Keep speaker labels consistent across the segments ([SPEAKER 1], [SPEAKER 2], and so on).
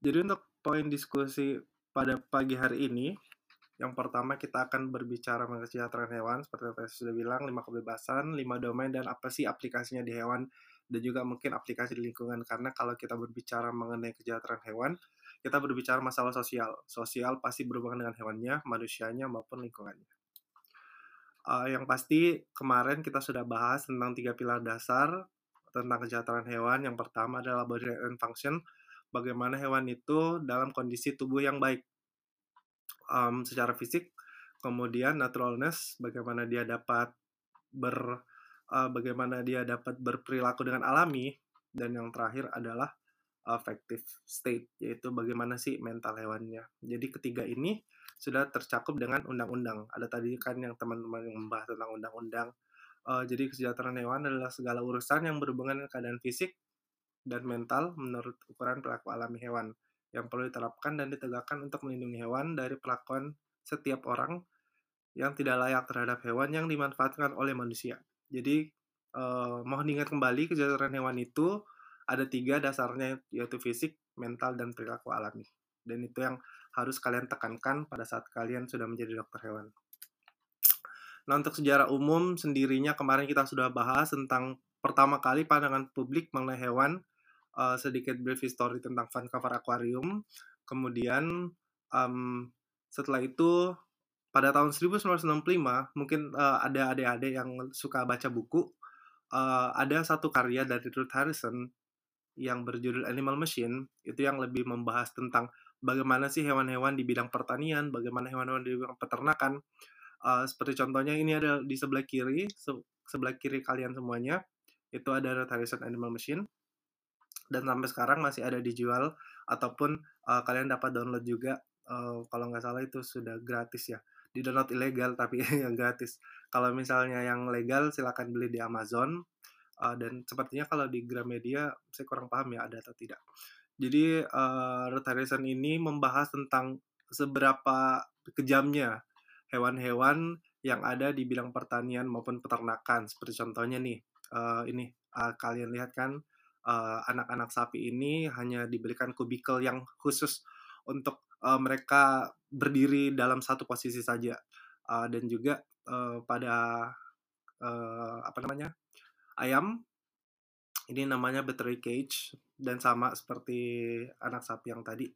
[SPEAKER 1] Jadi untuk poin diskusi pada pagi hari ini, yang pertama kita akan berbicara mengenai kesejahteraan hewan, seperti yang saya sudah bilang, lima kebebasan, lima domain, dan apa sih aplikasinya di hewan, dan juga mungkin aplikasi di lingkungan. Karena kalau kita berbicara mengenai kesejahteraan hewan, kita berbicara masalah sosial. Sosial pasti berhubungan dengan hewannya, manusianya, maupun lingkungannya. Uh, yang pasti kemarin kita sudah bahas tentang tiga pilar dasar tentang kesejahteraan hewan. Yang pertama adalah body and function, bagaimana hewan itu dalam kondisi tubuh yang baik um, secara fisik, kemudian naturalness, bagaimana dia dapat ber uh, bagaimana dia dapat berperilaku dengan alami, dan yang terakhir adalah affective state, yaitu bagaimana sih mental hewannya. Jadi ketiga ini sudah tercakup dengan undang-undang. Ada tadi kan yang teman-teman yang membahas tentang undang-undang. Uh, jadi kesejahteraan hewan adalah segala urusan yang berhubungan dengan keadaan fisik dan mental menurut ukuran perilaku alami hewan yang perlu diterapkan dan ditegakkan untuk melindungi hewan dari perlakuan setiap orang yang tidak layak terhadap hewan yang dimanfaatkan oleh manusia. Jadi, eh, mohon ingat kembali kesejahteraan hewan itu ada tiga dasarnya yaitu fisik, mental, dan perilaku alami. Dan itu yang harus kalian tekankan pada saat kalian sudah menjadi dokter hewan. Nah, untuk sejarah umum sendirinya kemarin kita sudah bahas tentang pertama kali pandangan publik mengenai hewan uh, sedikit brief history tentang Vancouver Aquarium. Kemudian um, setelah itu pada tahun 1965 mungkin uh, ada adik-adik yang suka baca buku uh, ada satu karya dari Ruth Harrison yang berjudul Animal Machine itu yang lebih membahas tentang bagaimana sih hewan-hewan di bidang pertanian, bagaimana hewan-hewan di bidang peternakan. Uh, seperti contohnya ini ada di sebelah kiri, se sebelah kiri kalian semuanya itu ada Ruth Harrison Animal Machine dan sampai sekarang masih ada dijual ataupun uh, kalian dapat download juga uh, kalau nggak salah itu sudah gratis ya. Di download ilegal tapi yang gratis. Kalau misalnya yang legal silakan beli di Amazon uh, dan sepertinya kalau di Gramedia saya kurang paham ya ada atau tidak. Jadi uh, Ruth Harrison ini membahas tentang seberapa kejamnya hewan-hewan yang ada di bidang pertanian maupun peternakan. Seperti contohnya nih uh, ini uh, kalian lihat kan eh, anak-anak sapi ini hanya diberikan kubikel yang khusus untuk uh, mereka berdiri dalam satu posisi saja. Uh, dan juga uh, pada uh, apa namanya ayam ini namanya battery cage dan sama seperti anak sapi yang tadi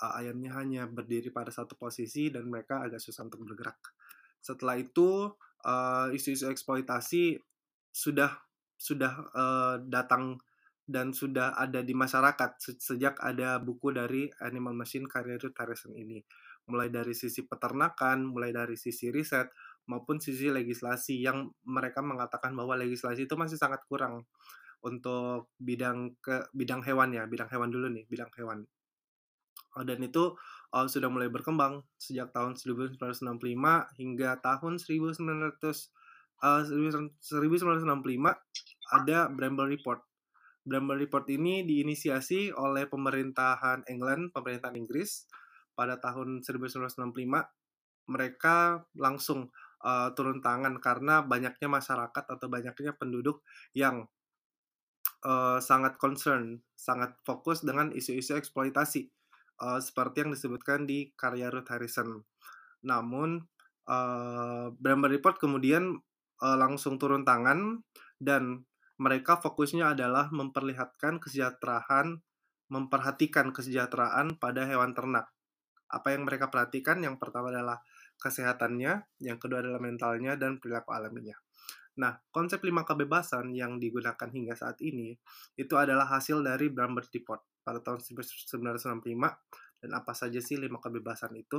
[SPEAKER 1] uh, ayamnya hanya berdiri pada satu posisi dan mereka agak susah untuk bergerak. Setelah itu isu-isu uh, eksploitasi sudah sudah uh, datang dan sudah ada di masyarakat sejak ada buku dari Animal Machine karya Ruth Harrison ini. Mulai dari sisi peternakan, mulai dari sisi riset, maupun sisi legislasi yang mereka mengatakan bahwa legislasi itu masih sangat kurang untuk bidang ke bidang hewan ya, bidang hewan dulu nih, bidang hewan. Oh, dan itu uh, sudah mulai berkembang sejak tahun 1965 hingga tahun 1900 uh, 1965 ada Bramble Report Bramble Report ini diinisiasi oleh pemerintahan England, pemerintahan Inggris pada tahun 1965. Mereka langsung uh, turun tangan karena banyaknya masyarakat atau banyaknya penduduk yang uh, sangat concern, sangat fokus dengan isu-isu eksploitasi uh, seperti yang disebutkan di karya Ruth Harrison. Namun uh, Bramble Report kemudian uh, langsung turun tangan dan mereka fokusnya adalah memperlihatkan kesejahteraan, memperhatikan kesejahteraan pada hewan ternak. Apa yang mereka perhatikan? Yang pertama adalah kesehatannya, yang kedua adalah mentalnya, dan perilaku alaminya. Nah, konsep lima kebebasan yang digunakan hingga saat ini itu adalah hasil dari Brambert Report pada tahun 1965 dan apa saja sih lima kebebasan itu?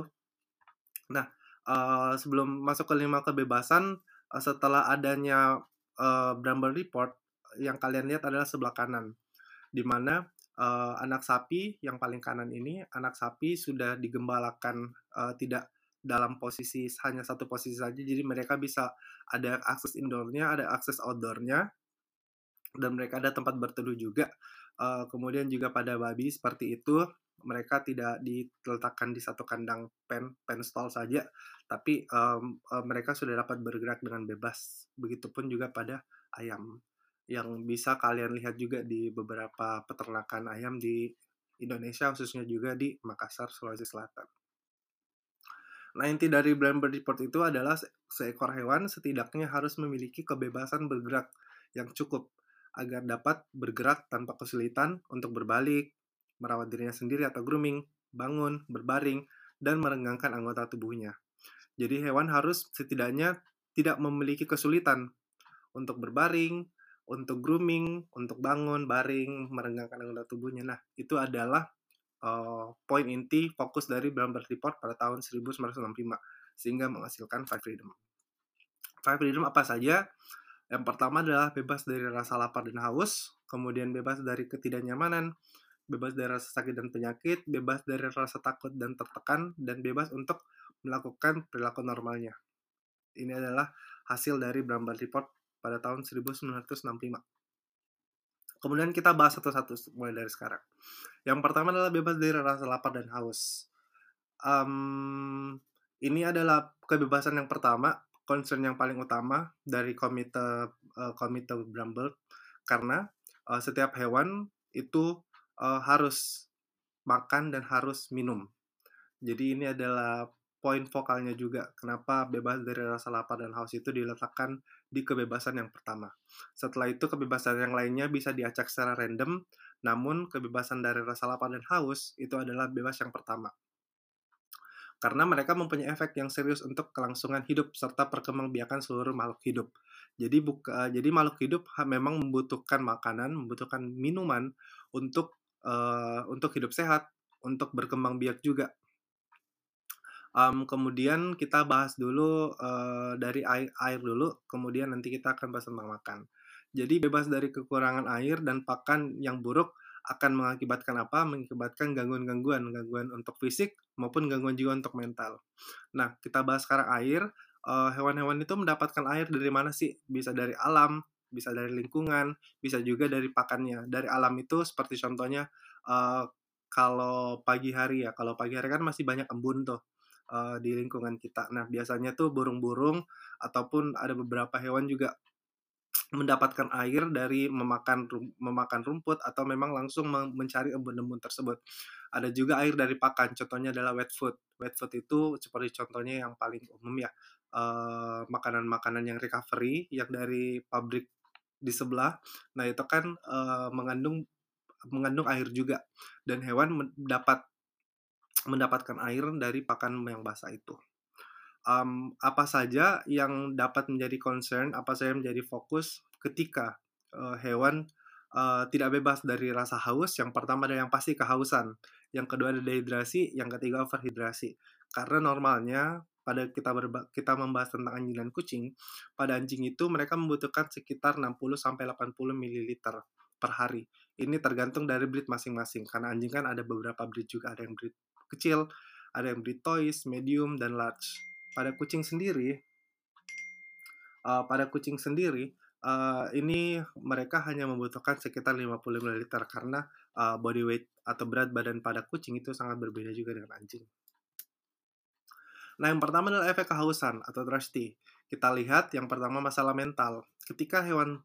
[SPEAKER 1] Nah, uh, sebelum masuk ke lima kebebasan, uh, setelah adanya uh, Brambert Report, yang kalian lihat adalah sebelah kanan, di mana uh, anak sapi yang paling kanan ini, anak sapi sudah digembalakan uh, tidak dalam posisi hanya satu posisi saja, jadi mereka bisa ada akses indoornya, ada akses outdoornya, dan mereka ada tempat berteduh juga. Uh, kemudian juga pada babi seperti itu, mereka tidak diletakkan di satu kandang pen pen stall saja, tapi um, uh, mereka sudah dapat bergerak dengan bebas. Begitupun juga pada ayam yang bisa kalian lihat juga di beberapa peternakan ayam di Indonesia khususnya juga di Makassar, Sulawesi Selatan. Nah, inti dari bird report itu adalah seekor hewan setidaknya harus memiliki kebebasan bergerak yang cukup agar dapat bergerak tanpa kesulitan untuk berbalik, merawat dirinya sendiri atau grooming, bangun, berbaring, dan merenggangkan anggota tubuhnya. Jadi hewan harus setidaknya tidak memiliki kesulitan untuk berbaring, untuk grooming, untuk bangun, baring, merenggangkan anggota tubuhnya. Nah, itu adalah uh, poin inti fokus dari Bird Report pada tahun 1965 sehingga menghasilkan Five Freedom. Five Freedom apa saja? Yang pertama adalah bebas dari rasa lapar dan haus, kemudian bebas dari ketidaknyamanan, bebas dari rasa sakit dan penyakit, bebas dari rasa takut dan tertekan, dan bebas untuk melakukan perilaku normalnya. Ini adalah hasil dari Bird Report pada tahun 1965. Kemudian kita bahas satu-satu mulai dari sekarang. Yang pertama adalah bebas dari rasa lapar dan haus. Um, ini adalah kebebasan yang pertama, concern yang paling utama dari komite uh, komite Bramble karena uh, setiap hewan itu uh, harus makan dan harus minum. Jadi ini adalah poin vokalnya juga kenapa bebas dari rasa lapar dan haus itu diletakkan di kebebasan yang pertama. Setelah itu kebebasan yang lainnya bisa diacak secara random, namun kebebasan dari rasa lapar dan haus itu adalah bebas yang pertama. Karena mereka mempunyai efek yang serius untuk kelangsungan hidup serta perkembangbiakan seluruh makhluk hidup. Jadi buka, jadi makhluk hidup memang membutuhkan makanan, membutuhkan minuman untuk uh, untuk hidup sehat, untuk berkembang biak juga Um, kemudian kita bahas dulu uh, dari air, air dulu, kemudian nanti kita akan bahas tentang makan. Jadi bebas dari kekurangan air dan pakan yang buruk akan mengakibatkan apa? Mengakibatkan gangguan-gangguan, gangguan untuk fisik maupun gangguan juga untuk mental. Nah, kita bahas sekarang air. Hewan-hewan uh, itu mendapatkan air dari mana sih? Bisa dari alam, bisa dari lingkungan, bisa juga dari pakannya. Dari alam itu seperti contohnya uh, kalau pagi hari ya, kalau pagi hari kan masih banyak embun tuh uh, di lingkungan kita. Nah, biasanya tuh burung-burung ataupun ada beberapa hewan juga mendapatkan air dari memakan rum, memakan rumput atau memang langsung mencari embun-embun tersebut. Ada juga air dari pakan, contohnya adalah wet food. Wet food itu seperti contohnya yang paling umum ya, makanan makanan-makanan yang recovery yang dari pabrik di sebelah. Nah, itu kan uh, mengandung mengandung air juga dan hewan mendapat mendapatkan air dari pakan yang basah itu. Um, apa saja yang dapat menjadi concern, apa saja yang menjadi fokus ketika uh, hewan uh, tidak bebas dari rasa haus. Yang pertama ada yang pasti kehausan, yang kedua ada dehidrasi, yang ketiga overhidrasi. Karena normalnya pada kita berba kita membahas tentang anjing dan kucing, pada anjing itu mereka membutuhkan sekitar 60 sampai 80 ml per hari. Ini tergantung dari breed masing-masing karena anjing kan ada beberapa breed juga, ada yang breed kecil, ada yang beli toys, medium, dan large. Pada kucing sendiri, uh, pada kucing sendiri, uh, ini mereka hanya membutuhkan sekitar 50 ml karena uh, body weight atau berat badan pada kucing itu sangat berbeda juga dengan anjing. Nah, yang pertama adalah efek kehausan atau thirsty. Kita lihat yang pertama masalah mental. Ketika hewan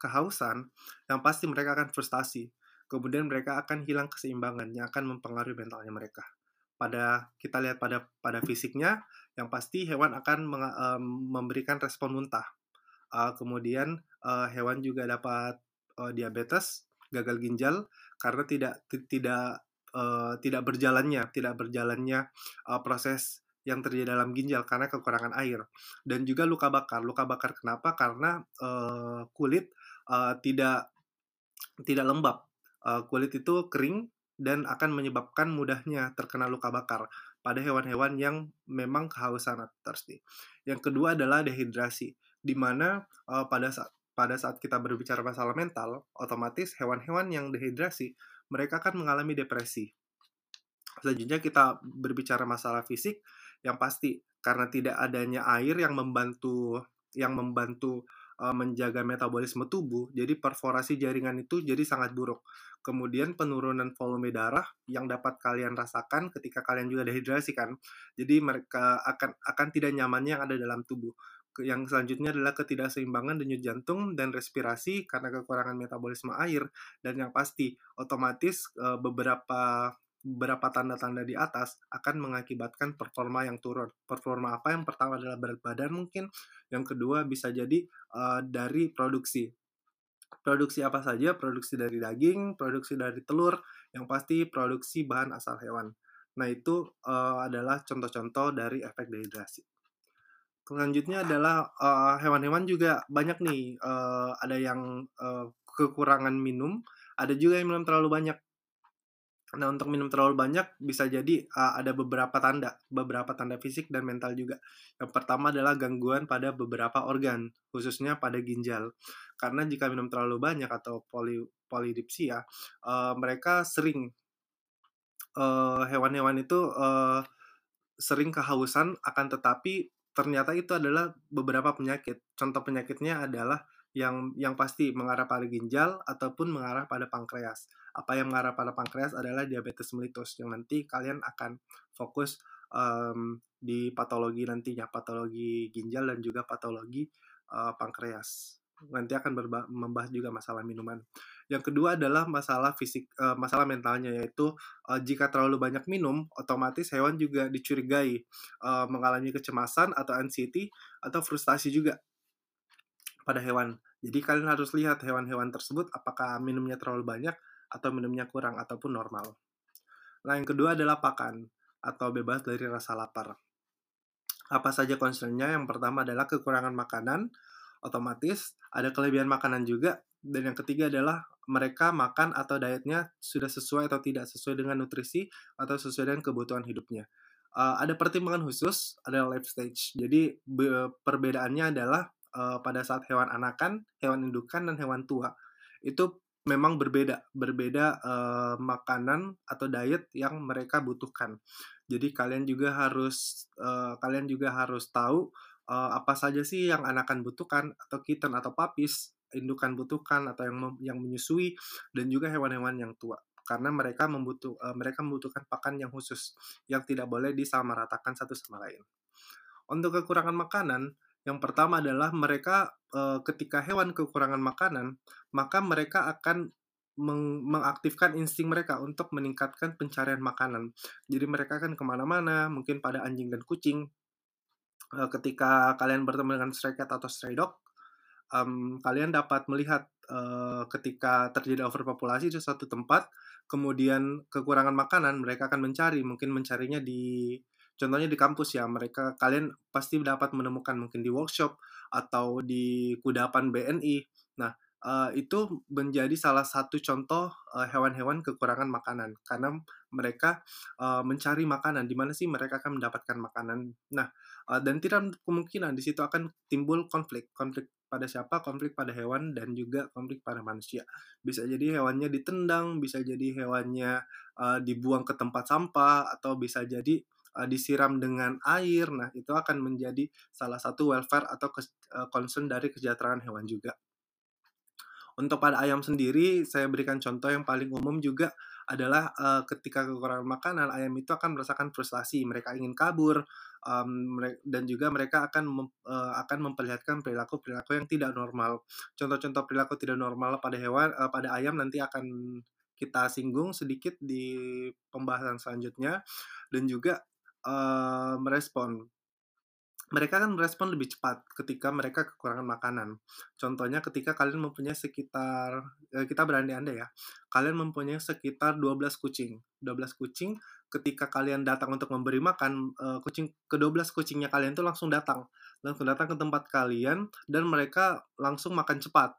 [SPEAKER 1] kehausan, yang pasti mereka akan frustasi kemudian mereka akan hilang keseimbangan yang akan mempengaruhi mentalnya mereka. Pada kita lihat pada pada fisiknya, yang pasti hewan akan meng, um, memberikan respon muntah. Uh, kemudian uh, hewan juga dapat uh, diabetes, gagal ginjal karena tidak tidak uh, tidak berjalannya tidak berjalannya uh, proses yang terjadi dalam ginjal karena kekurangan air dan juga luka bakar. Luka bakar kenapa? Karena uh, kulit uh, tidak tidak lembab uh, kulit itu kering dan akan menyebabkan mudahnya terkena luka bakar pada hewan-hewan yang memang kehausan atau thirsty. Yang kedua adalah dehidrasi, di mana uh, pada saat pada saat kita berbicara masalah mental, otomatis hewan-hewan yang dehidrasi mereka akan mengalami depresi. Selanjutnya kita berbicara masalah fisik, yang pasti karena tidak adanya air yang membantu yang membantu uh, menjaga metabolisme tubuh, jadi perforasi jaringan itu jadi sangat buruk. Kemudian penurunan volume darah yang dapat kalian rasakan ketika kalian juga dehidrasi kan. Jadi mereka akan akan tidak nyamannya yang ada dalam tubuh. yang selanjutnya adalah ketidakseimbangan denyut jantung dan respirasi karena kekurangan metabolisme air dan yang pasti otomatis uh, beberapa beberapa tanda-tanda di atas akan mengakibatkan performa yang turun. Performa apa? Yang pertama adalah berat badan mungkin, yang kedua bisa jadi uh, dari produksi. Produksi apa saja? Produksi dari daging, produksi dari telur, yang pasti produksi bahan asal hewan. Nah, itu uh, adalah contoh-contoh dari efek dehidrasi. Selanjutnya adalah hewan-hewan uh, juga banyak nih, uh, ada yang uh, kekurangan minum, ada juga yang minum terlalu banyak. Nah, untuk minum terlalu banyak bisa jadi uh, ada beberapa tanda, beberapa tanda fisik dan mental juga. Yang pertama adalah gangguan pada beberapa organ, khususnya pada ginjal. Karena jika minum terlalu banyak atau poli polidipsia, uh, mereka sering hewan-hewan uh, itu uh, sering kehausan akan tetapi ternyata itu adalah beberapa penyakit. Contoh penyakitnya adalah yang yang pasti mengarah pada ginjal ataupun mengarah pada pankreas. Apa yang mengarah pada pankreas adalah diabetes mellitus yang nanti kalian akan fokus um, di patologi nantinya, patologi ginjal dan juga patologi uh, pankreas. Nanti akan membahas juga masalah minuman. Yang kedua adalah masalah fisik, uh, masalah mentalnya yaitu uh, jika terlalu banyak minum, otomatis hewan juga dicurigai uh, mengalami kecemasan atau anxiety atau frustasi juga pada hewan. Jadi kalian harus lihat hewan-hewan tersebut apakah minumnya terlalu banyak atau minumnya kurang ataupun normal. Nah, yang kedua adalah pakan atau bebas dari rasa lapar. Apa saja concernnya? Yang pertama adalah kekurangan makanan, otomatis ada kelebihan makanan juga dan yang ketiga adalah mereka makan atau dietnya sudah sesuai atau tidak sesuai dengan nutrisi atau sesuai dengan kebutuhan hidupnya. Uh, ada pertimbangan khusus, ada life stage. Jadi perbedaannya adalah uh, pada saat hewan anakan, hewan indukan dan hewan tua itu memang berbeda, berbeda uh, makanan atau diet yang mereka butuhkan. Jadi kalian juga harus uh, kalian juga harus tahu uh, apa saja sih yang anakan butuhkan atau kitten atau papis indukan butuhkan atau yang yang menyusui dan juga hewan-hewan yang tua karena mereka membutuh uh, mereka membutuhkan pakan yang khusus yang tidak boleh disamaratakan satu sama lain. Untuk kekurangan makanan, yang pertama adalah mereka uh, ketika hewan kekurangan makanan, maka mereka akan meng mengaktifkan insting mereka untuk meningkatkan pencarian makanan. Jadi mereka akan ke mana-mana, mungkin pada anjing dan kucing. Uh, ketika kalian bertemu dengan stray cat atau stray dog, um, kalian dapat melihat uh, ketika terjadi overpopulasi di suatu tempat, kemudian kekurangan makanan, mereka akan mencari, mungkin mencarinya di contohnya di kampus ya, mereka kalian pasti dapat menemukan mungkin di workshop atau di kudapan BNI. Nah, uh, itu menjadi salah satu contoh hewan-hewan uh, kekurangan makanan karena mereka uh, mencari makanan di mana sih mereka akan mendapatkan makanan. Nah, dan tidak kemungkinan di situ akan timbul konflik, konflik pada siapa, konflik pada hewan dan juga konflik pada manusia. Bisa jadi hewannya ditendang, bisa jadi hewannya dibuang ke tempat sampah atau bisa jadi uh, disiram dengan air. Nah, itu akan menjadi salah satu welfare atau concern dari kesejahteraan hewan juga. Untuk pada ayam sendiri, saya berikan contoh yang paling umum juga adalah uh, ketika kekurangan makanan, ayam itu akan merasakan frustasi, mereka ingin kabur, um, dan juga mereka akan mem, uh, akan memperlihatkan perilaku perilaku yang tidak normal. Contoh-contoh perilaku tidak normal pada hewan, uh, pada ayam nanti akan kita singgung sedikit di pembahasan selanjutnya, dan juga merespon mereka kan merespon lebih cepat ketika mereka kekurangan makanan. Contohnya ketika kalian mempunyai sekitar, kita berandai-andai ya, kalian mempunyai sekitar 12 kucing. 12 kucing, ketika kalian datang untuk memberi makan, kucing ke-12 kucingnya kalian tuh langsung datang. Langsung datang ke tempat kalian, dan mereka langsung makan cepat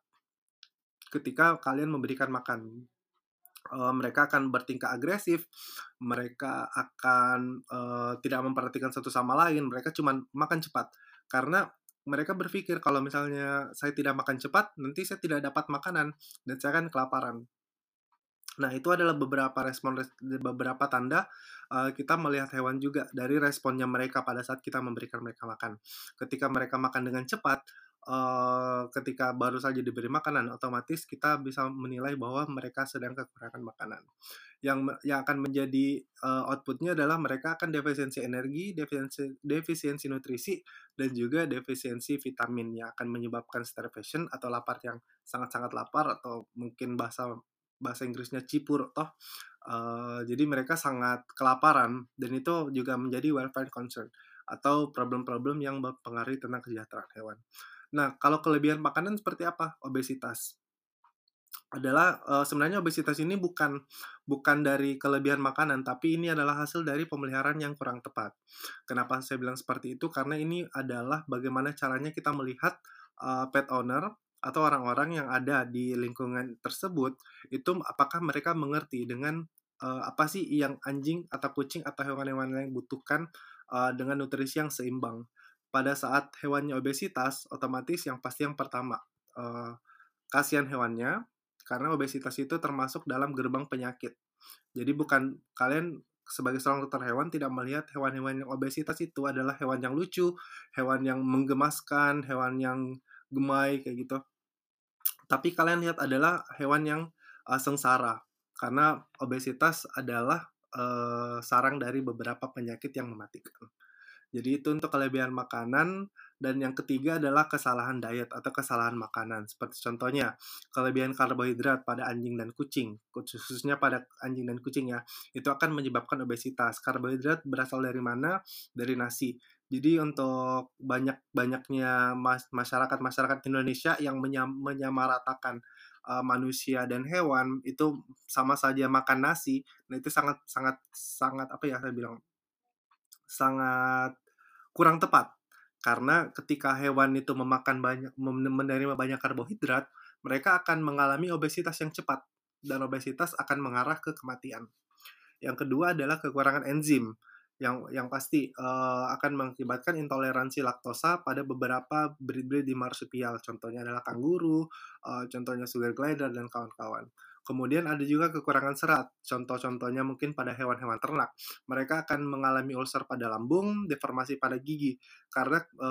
[SPEAKER 1] ketika kalian memberikan makan uh, mereka akan bertingkah agresif, mereka akan uh, tidak memperhatikan satu sama lain, mereka cuma makan cepat karena mereka berpikir kalau misalnya saya tidak makan cepat, nanti saya tidak dapat makanan dan saya akan kelaparan. Nah, itu adalah beberapa respon beberapa tanda uh, kita melihat hewan juga dari responnya mereka pada saat kita memberikan mereka makan. Ketika mereka makan dengan cepat, uh, ketika baru saja diberi makanan, otomatis kita bisa menilai bahwa mereka sedang kekurangan makanan. Yang yang akan menjadi uh, outputnya adalah mereka akan defisiensi energi, defisiensi, defisiensi nutrisi, dan juga defisiensi vitamin yang akan menyebabkan starvation atau lapar yang sangat-sangat lapar atau mungkin bahasa bahasa Inggrisnya cipur toh. Uh, jadi mereka sangat kelaparan dan itu juga menjadi welfare concern atau problem-problem yang mempengaruhi tentang kesejahteraan hewan. Nah, kalau kelebihan makanan seperti apa? Obesitas adalah uh, sebenarnya obesitas ini bukan bukan dari kelebihan makanan tapi ini adalah hasil dari pemeliharaan yang kurang tepat. Kenapa saya bilang seperti itu? Karena ini adalah bagaimana caranya kita melihat uh, pet owner atau orang-orang yang ada di lingkungan tersebut itu apakah mereka mengerti dengan uh, apa sih yang anjing atau kucing atau hewan-hewan lain butuhkan uh, dengan nutrisi yang seimbang. Pada saat hewannya obesitas, otomatis yang pasti yang pertama uh, kasihan hewannya, karena obesitas itu termasuk dalam gerbang penyakit. Jadi bukan kalian sebagai seorang dokter hewan tidak melihat hewan-hewan yang obesitas itu adalah hewan yang lucu, hewan yang menggemaskan, hewan yang gemai kayak gitu. Tapi kalian lihat adalah hewan yang uh, sengsara karena obesitas adalah uh, sarang dari beberapa penyakit yang mematikan. Jadi itu untuk kelebihan makanan dan yang ketiga adalah kesalahan diet atau kesalahan makanan. Seperti contohnya kelebihan karbohidrat pada anjing dan kucing, khususnya pada anjing dan kucing ya, itu akan menyebabkan obesitas. Karbohidrat berasal dari mana? Dari nasi. Jadi untuk banyak-banyaknya masyarakat-masyarakat Indonesia yang menyam, menyamaratakan uh, manusia dan hewan itu sama saja makan nasi, nah itu sangat sangat sangat apa ya saya bilang sangat kurang tepat karena ketika hewan itu memakan banyak menerima banyak karbohidrat mereka akan mengalami obesitas yang cepat dan obesitas akan mengarah ke kematian. Yang kedua adalah kekurangan enzim yang yang pasti uh, akan mengakibatkan intoleransi laktosa pada beberapa breed-breed di marsupial. Contohnya adalah kanguru, uh, contohnya sugar glider dan kawan-kawan. Kemudian ada juga kekurangan serat. Contoh-contohnya mungkin pada hewan-hewan ternak. Mereka akan mengalami ulcer pada lambung, deformasi pada gigi karena e,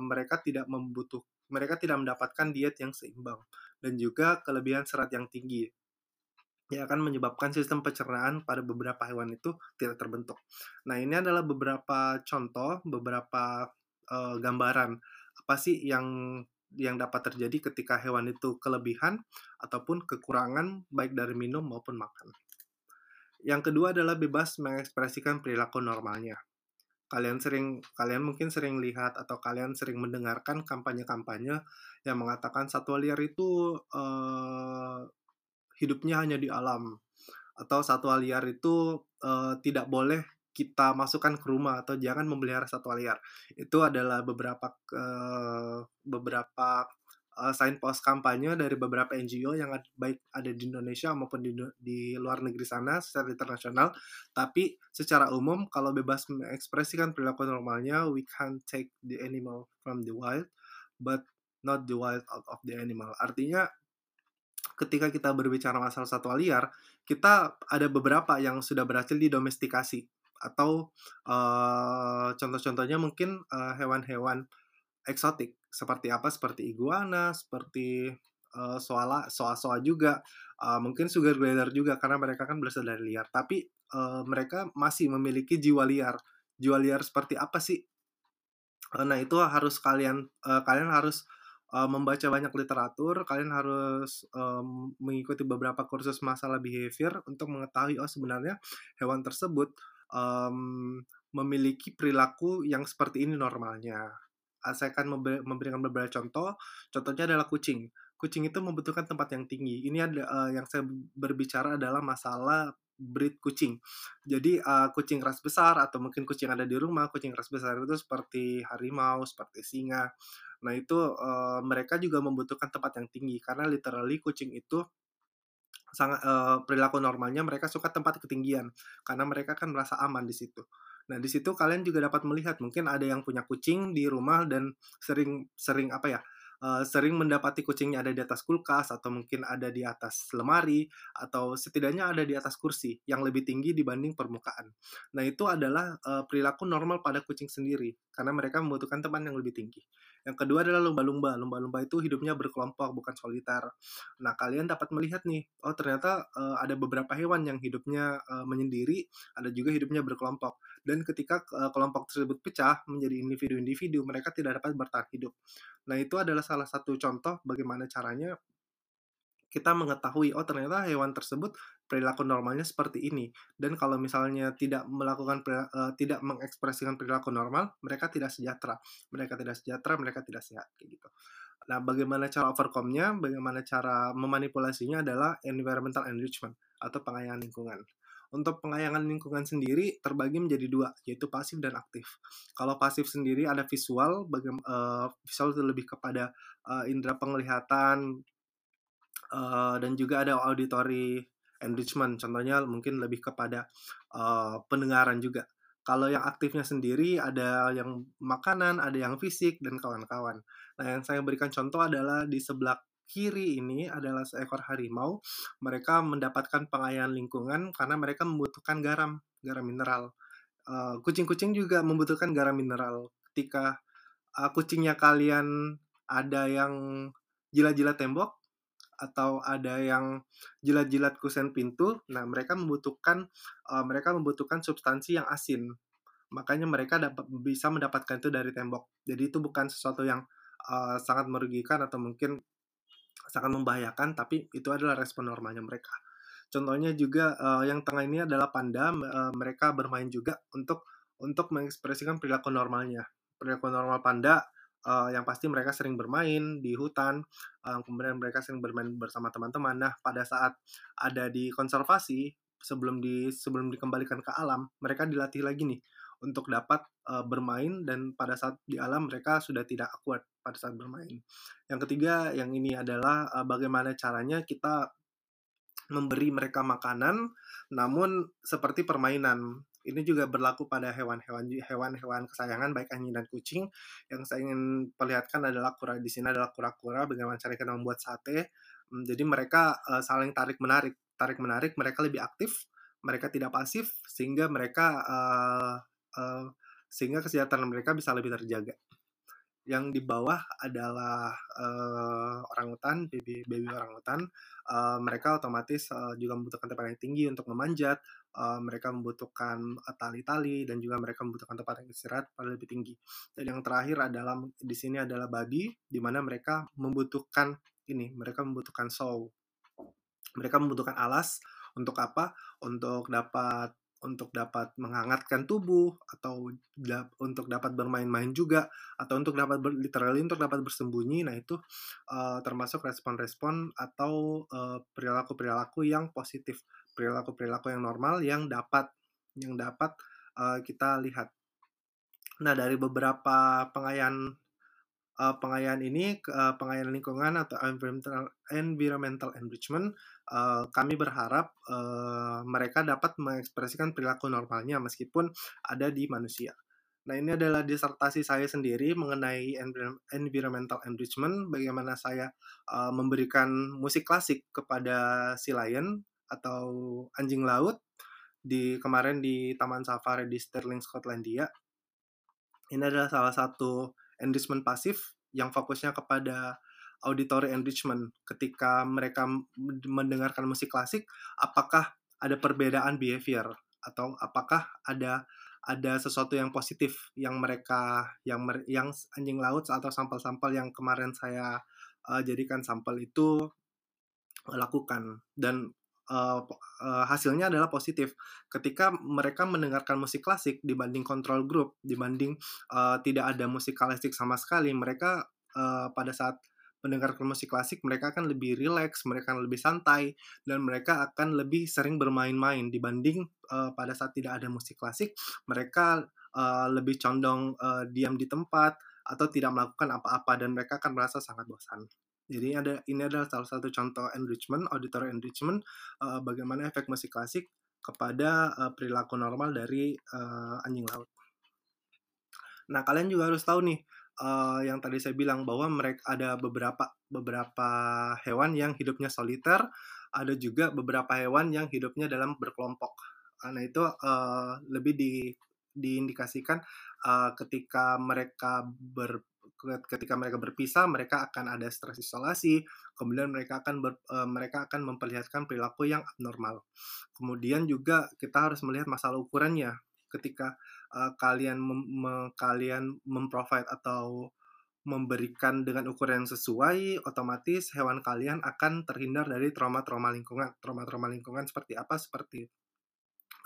[SPEAKER 1] mereka tidak membutuh mereka tidak mendapatkan diet yang seimbang dan juga kelebihan serat yang tinggi yang akan menyebabkan sistem pencernaan pada beberapa hewan itu tidak terbentuk. Nah, ini adalah beberapa contoh, beberapa uh, gambaran apa sih yang yang dapat terjadi ketika hewan itu kelebihan ataupun kekurangan baik dari minum maupun makan. Yang kedua adalah bebas mengekspresikan perilaku normalnya. Kalian sering kalian mungkin sering lihat atau kalian sering mendengarkan kampanye-kampanye yang mengatakan satwa liar itu uh, hidupnya hanya di alam atau satwa liar itu uh, tidak boleh kita masukkan ke rumah atau jangan memelihara satwa liar. Itu adalah beberapa uh, beberapa uh, sign post kampanye dari beberapa NGO yang baik ada di Indonesia maupun di, di luar negeri sana secara internasional. Tapi secara umum kalau bebas mengekspresikan perilaku normalnya, we can take the animal from the wild, but not the wild out of the animal. Artinya ketika kita berbicara masalah satwa liar, kita ada beberapa yang sudah berhasil didomestikasi atau uh, contoh-contohnya mungkin hewan-hewan eksotik seperti apa? Seperti iguana seperti uh, soala soa-soa juga uh, mungkin sugar glider juga karena mereka kan berasal dari liar. Tapi uh, mereka masih memiliki jiwa liar. Jiwa liar seperti apa sih? Uh, nah itu harus kalian uh, kalian harus membaca banyak literatur, kalian harus um, mengikuti beberapa kursus masalah behavior untuk mengetahui oh sebenarnya hewan tersebut um, memiliki perilaku yang seperti ini normalnya. Ah, saya akan memberikan beberapa contoh. Contohnya adalah kucing. Kucing itu membutuhkan tempat yang tinggi. Ini ada uh, yang saya berbicara adalah masalah breed kucing. Jadi uh, kucing ras besar atau mungkin kucing ada di rumah, kucing ras besar itu seperti harimau, seperti singa. Nah itu uh, mereka juga membutuhkan tempat yang tinggi karena literally kucing itu sangat uh, perilaku normalnya mereka suka tempat ketinggian karena mereka kan merasa aman di situ. Nah, di situ kalian juga dapat melihat mungkin ada yang punya kucing di rumah dan sering sering apa ya? Uh, sering mendapati kucingnya ada di atas kulkas atau mungkin ada di atas lemari atau setidaknya ada di atas kursi yang lebih tinggi dibanding permukaan. Nah, itu adalah uh, perilaku normal pada kucing sendiri karena mereka membutuhkan tempat yang lebih tinggi. Yang kedua adalah lumba-lumba. Lumba-lumba itu hidupnya berkelompok, bukan soliter. Nah, kalian dapat melihat nih, oh ternyata uh, ada beberapa hewan yang hidupnya uh, menyendiri, ada juga hidupnya berkelompok. Dan ketika uh, kelompok tersebut pecah menjadi individu-individu, mereka tidak dapat bertahan hidup. Nah, itu adalah salah satu contoh bagaimana caranya kita mengetahui oh ternyata hewan tersebut perilaku normalnya seperti ini. Dan kalau misalnya tidak melakukan uh, tidak mengekspresikan perilaku normal mereka tidak sejahtera. Mereka tidak sejahtera mereka tidak sehat kayak gitu. Nah bagaimana cara overcome-nya? Bagaimana cara memanipulasinya adalah environmental enrichment atau pengayangan lingkungan. Untuk pengayangan lingkungan sendiri terbagi menjadi dua, yaitu pasif dan aktif. Kalau pasif sendiri ada visual, bagaimana uh, visual itu lebih kepada uh, indera penglihatan, uh, dan juga ada auditory enrichment contohnya mungkin lebih kepada uh, pendengaran juga. Kalau yang aktifnya sendiri ada yang makanan ada yang fisik dan kawan-kawan. Nah yang saya berikan contoh adalah di sebelah kiri ini adalah seekor harimau. Mereka mendapatkan pengayaan lingkungan karena mereka membutuhkan garam garam mineral. Kucing-kucing uh, juga membutuhkan garam mineral. Ketika uh, kucingnya kalian ada yang jilat-jilat tembok atau ada yang jilat-jilat kusen pintu, nah mereka membutuhkan uh, mereka membutuhkan substansi yang asin. Makanya mereka dapat bisa mendapatkan itu dari tembok. Jadi itu bukan sesuatu yang uh, sangat merugikan atau mungkin sangat membahayakan, tapi itu adalah respon normalnya mereka. Contohnya juga uh, yang tengah ini adalah panda, uh, mereka bermain juga untuk untuk mengekspresikan perilaku normalnya. Perilaku normal panda uh, yang pasti mereka sering bermain di hutan, uh, kemudian mereka sering bermain bersama teman-teman. Nah, pada saat ada di konservasi sebelum di sebelum dikembalikan ke alam, mereka dilatih lagi nih untuk dapat uh, bermain dan pada saat di alam mereka sudah tidak kuat pada saat bermain. Yang ketiga, yang ini adalah uh, bagaimana caranya kita memberi mereka makanan namun seperti permainan ini juga berlaku pada hewan-hewan hewan-hewan kesayangan baik anjing dan kucing. Yang saya ingin perlihatkan adalah kura di sini adalah kura-kura bagaimana cara kita membuat sate. Hmm, jadi mereka uh, saling tarik menarik, tarik menarik. Mereka lebih aktif, mereka tidak pasif sehingga mereka uh, uh, sehingga kesehatan mereka bisa lebih terjaga yang di bawah adalah uh, orangutan, baby baby orangutan. Uh, mereka otomatis uh, juga membutuhkan tempat yang tinggi untuk memanjat. Uh, mereka membutuhkan tali-tali dan juga mereka membutuhkan tempat yang istirahat pada lebih tinggi. Dan yang terakhir adalah di sini adalah babi, di mana mereka membutuhkan ini, mereka membutuhkan sow. Mereka membutuhkan alas untuk apa? Untuk dapat untuk dapat menghangatkan tubuh atau da untuk dapat bermain-main juga atau untuk dapat ber literally untuk dapat bersembunyi. Nah, itu uh, termasuk respon-respon atau perilaku-perilaku uh, yang positif, perilaku-perilaku yang normal yang dapat yang dapat uh, kita lihat. Nah, dari beberapa pengayaan uh, pengayaan ini uh, pengayaan lingkungan atau environmental environmental enrichment uh, kami berharap uh, mereka dapat mengekspresikan perilaku normalnya meskipun ada di manusia. Nah, ini adalah disertasi saya sendiri mengenai environmental enrichment, bagaimana saya uh, memberikan musik klasik kepada si lion atau anjing laut di kemarin di Taman Safari di Stirling, Skotlandia. Ini adalah salah satu enrichment pasif yang fokusnya kepada auditory enrichment. Ketika mereka mendengarkan musik klasik, apakah ada perbedaan behavior atau apakah ada ada sesuatu yang positif yang mereka yang yang anjing laut atau sampel-sampel yang kemarin saya uh, jadikan sampel itu lakukan dan uh, hasilnya adalah positif. Ketika mereka mendengarkan musik klasik dibanding kontrol grup, dibanding uh, tidak ada musik klasik sama sekali, mereka uh, pada saat mendengarkan musik klasik mereka akan lebih rileks, mereka akan lebih santai dan mereka akan lebih sering bermain-main dibanding uh, pada saat tidak ada musik klasik, mereka uh, lebih condong uh, diam di tempat atau tidak melakukan apa-apa dan mereka akan merasa sangat bosan. Jadi ada ini adalah salah satu contoh enrichment, auditory enrichment, uh, bagaimana efek musik klasik kepada uh, perilaku normal dari uh, anjing laut. Nah kalian juga harus tahu nih uh, yang tadi saya bilang bahwa mereka ada beberapa beberapa hewan yang hidupnya soliter, ada juga beberapa hewan yang hidupnya dalam berkelompok. Nah itu uh, lebih di diindikasikan uh, ketika mereka ber ketika mereka berpisah mereka akan ada stres isolasi kemudian mereka akan ber, uh, mereka akan memperlihatkan perilaku yang abnormal kemudian juga kita harus melihat masalah ukurannya ketika uh, kalian mem, me, kalian memprovide atau memberikan dengan ukuran yang sesuai, otomatis hewan kalian akan terhindar dari trauma-trauma lingkungan. Trauma-trauma lingkungan seperti apa? Seperti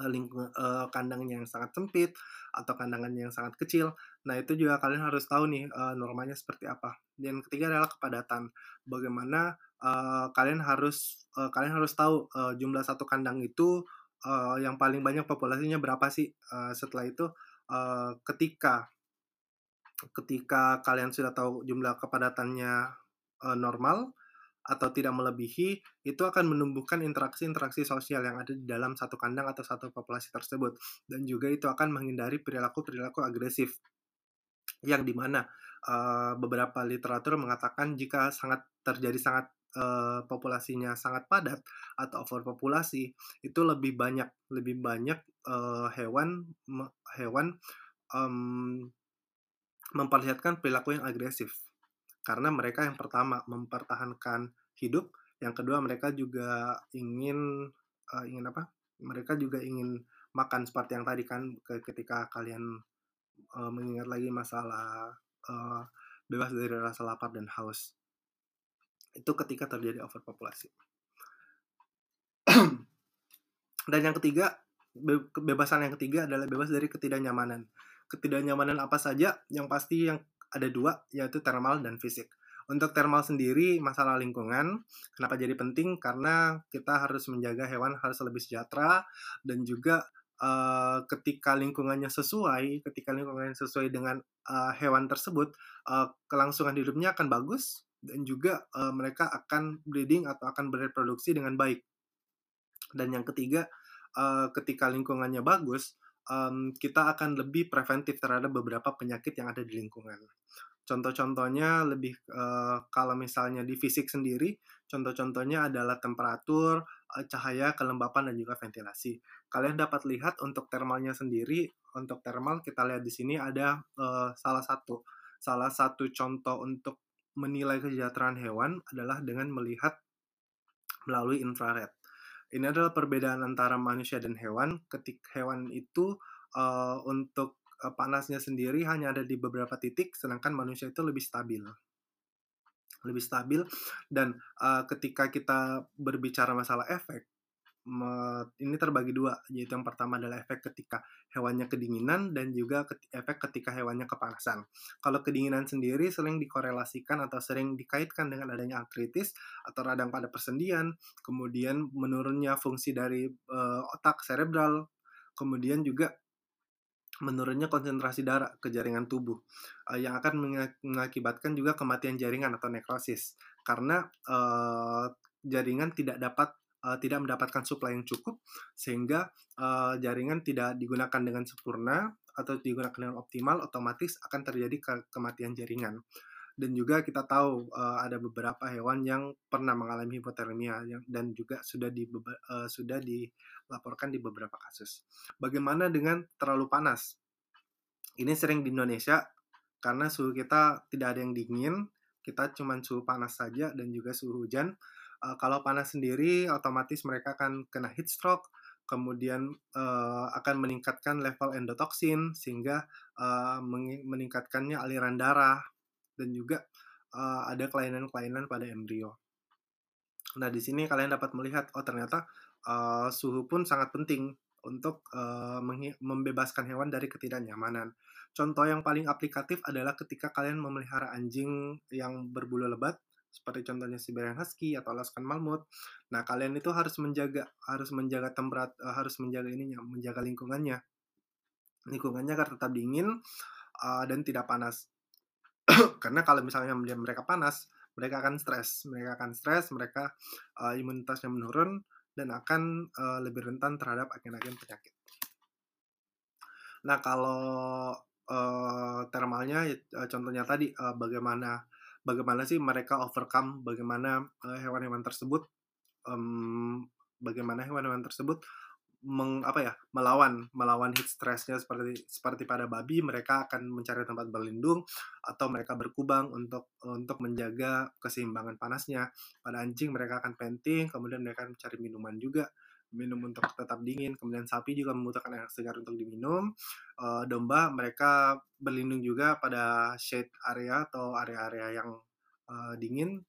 [SPEAKER 1] lingkungan uh, kandangnya yang sangat sempit atau kandangannya yang sangat kecil. Nah, itu juga kalian harus tahu nih uh, normanya seperti apa. Dan ketiga adalah kepadatan. Bagaimana uh, kalian harus uh, kalian harus tahu uh, jumlah satu kandang itu uh, yang paling banyak populasinya berapa sih? Uh, setelah itu uh, ketika ketika kalian sudah tahu jumlah kepadatannya uh, normal atau tidak melebihi, itu akan menumbuhkan interaksi-interaksi sosial yang ada di dalam satu kandang atau satu populasi tersebut. Dan juga itu akan menghindari perilaku-perilaku agresif. Yang di mana uh, beberapa literatur mengatakan jika sangat terjadi sangat uh, populasinya sangat padat atau overpopulasi, itu lebih banyak lebih banyak uh, hewan hewan um, memperlihatkan perilaku yang agresif. Karena mereka yang pertama mempertahankan hidup, yang kedua mereka juga ingin uh, ingin apa? Mereka juga ingin makan seperti yang tadi kan ketika kalian uh, mengingat lagi masalah uh, bebas dari rasa lapar dan haus. Itu ketika terjadi overpopulasi. dan yang ketiga, kebebasan yang ketiga adalah bebas dari ketidaknyamanan ketidaknyamanan apa saja yang pasti yang ada dua yaitu thermal dan fisik. Untuk thermal sendiri masalah lingkungan kenapa jadi penting karena kita harus menjaga hewan harus lebih sejahtera dan juga uh, ketika lingkungannya sesuai, ketika lingkungannya sesuai dengan uh, hewan tersebut, uh, kelangsungan hidupnya akan bagus dan juga uh, mereka akan breeding atau akan bereproduksi dengan baik. Dan yang ketiga, uh, ketika lingkungannya bagus, um, kita akan lebih preventif terhadap beberapa penyakit yang ada di lingkungan. Contoh-contohnya lebih uh, kalau misalnya di fisik sendiri, contoh-contohnya adalah temperatur, cahaya, kelembapan dan juga ventilasi. Kalian dapat lihat untuk thermalnya sendiri, untuk thermal kita lihat di sini ada uh, salah satu salah satu contoh untuk menilai kesejahteraan hewan adalah dengan melihat melalui infrared. Ini adalah perbedaan antara manusia dan hewan. Ketik hewan itu uh, untuk uh, panasnya sendiri hanya ada di beberapa titik, sedangkan manusia itu lebih stabil lebih stabil dan uh, ketika kita berbicara masalah efek ini terbagi dua, yaitu yang pertama adalah efek ketika hewannya kedinginan dan juga efek ketika hewannya kepanasan. Kalau kedinginan sendiri sering dikorelasikan atau sering dikaitkan dengan adanya artritis atau radang pada persendian, kemudian menurunnya fungsi dari uh, otak serebral, kemudian juga menurunnya konsentrasi darah ke jaringan tubuh uh, yang akan mengakibatkan juga kematian jaringan atau nekrosis karena uh, jaringan tidak dapat uh, tidak mendapatkan suplai yang cukup sehingga uh, jaringan tidak digunakan dengan sempurna atau digunakan dengan optimal otomatis akan terjadi ke kematian jaringan dan juga kita tahu uh, ada beberapa hewan yang pernah mengalami hipotermia dan juga sudah di sudah dilaporkan di beberapa kasus. Bagaimana dengan terlalu panas? Ini sering di Indonesia karena suhu kita tidak ada yang dingin, kita cuma suhu panas saja dan juga suhu hujan uh, kalau panas sendiri otomatis mereka akan kena heat stroke kemudian uh, akan meningkatkan level endotoksin sehingga uh, meningkatkannya aliran darah dan juga uh, ada kelainan-kelainan pada embrio. Nah, di sini kalian dapat melihat oh ternyata uh, suhu pun sangat penting untuk uh, membebaskan hewan dari ketidaknyamanan. Contoh yang paling aplikatif adalah ketika kalian memelihara anjing yang berbulu lebat seperti contohnya Siberian Husky atau Alaskan Malamute. Nah, kalian itu harus menjaga harus menjaga temperat uh, harus menjaga ininya, menjaga lingkungannya. Lingkungannya agar tetap dingin uh, dan tidak panas. Karena kalau misalnya mereka panas, mereka akan stres, mereka akan stres, mereka uh, imunitasnya menurun dan akan uh, lebih rentan terhadap agen-agen penyakit. Nah, kalau uh, termalnya contohnya tadi uh, bagaimana bagaimana sih mereka overcome bagaimana hewan hewan-hewan tersebut um, bagaimana hewan-hewan tersebut meng, apa ya melawan melawan heat stressnya seperti seperti pada babi mereka akan mencari tempat berlindung atau mereka berkubang untuk untuk menjaga keseimbangan panasnya. Pada anjing mereka akan penting kemudian mereka akan mencari minuman juga minum untuk tetap dingin kemudian sapi juga membutuhkan air segar untuk diminum. Uh, domba mereka berlindung juga pada shade area atau area-area yang uh, dingin.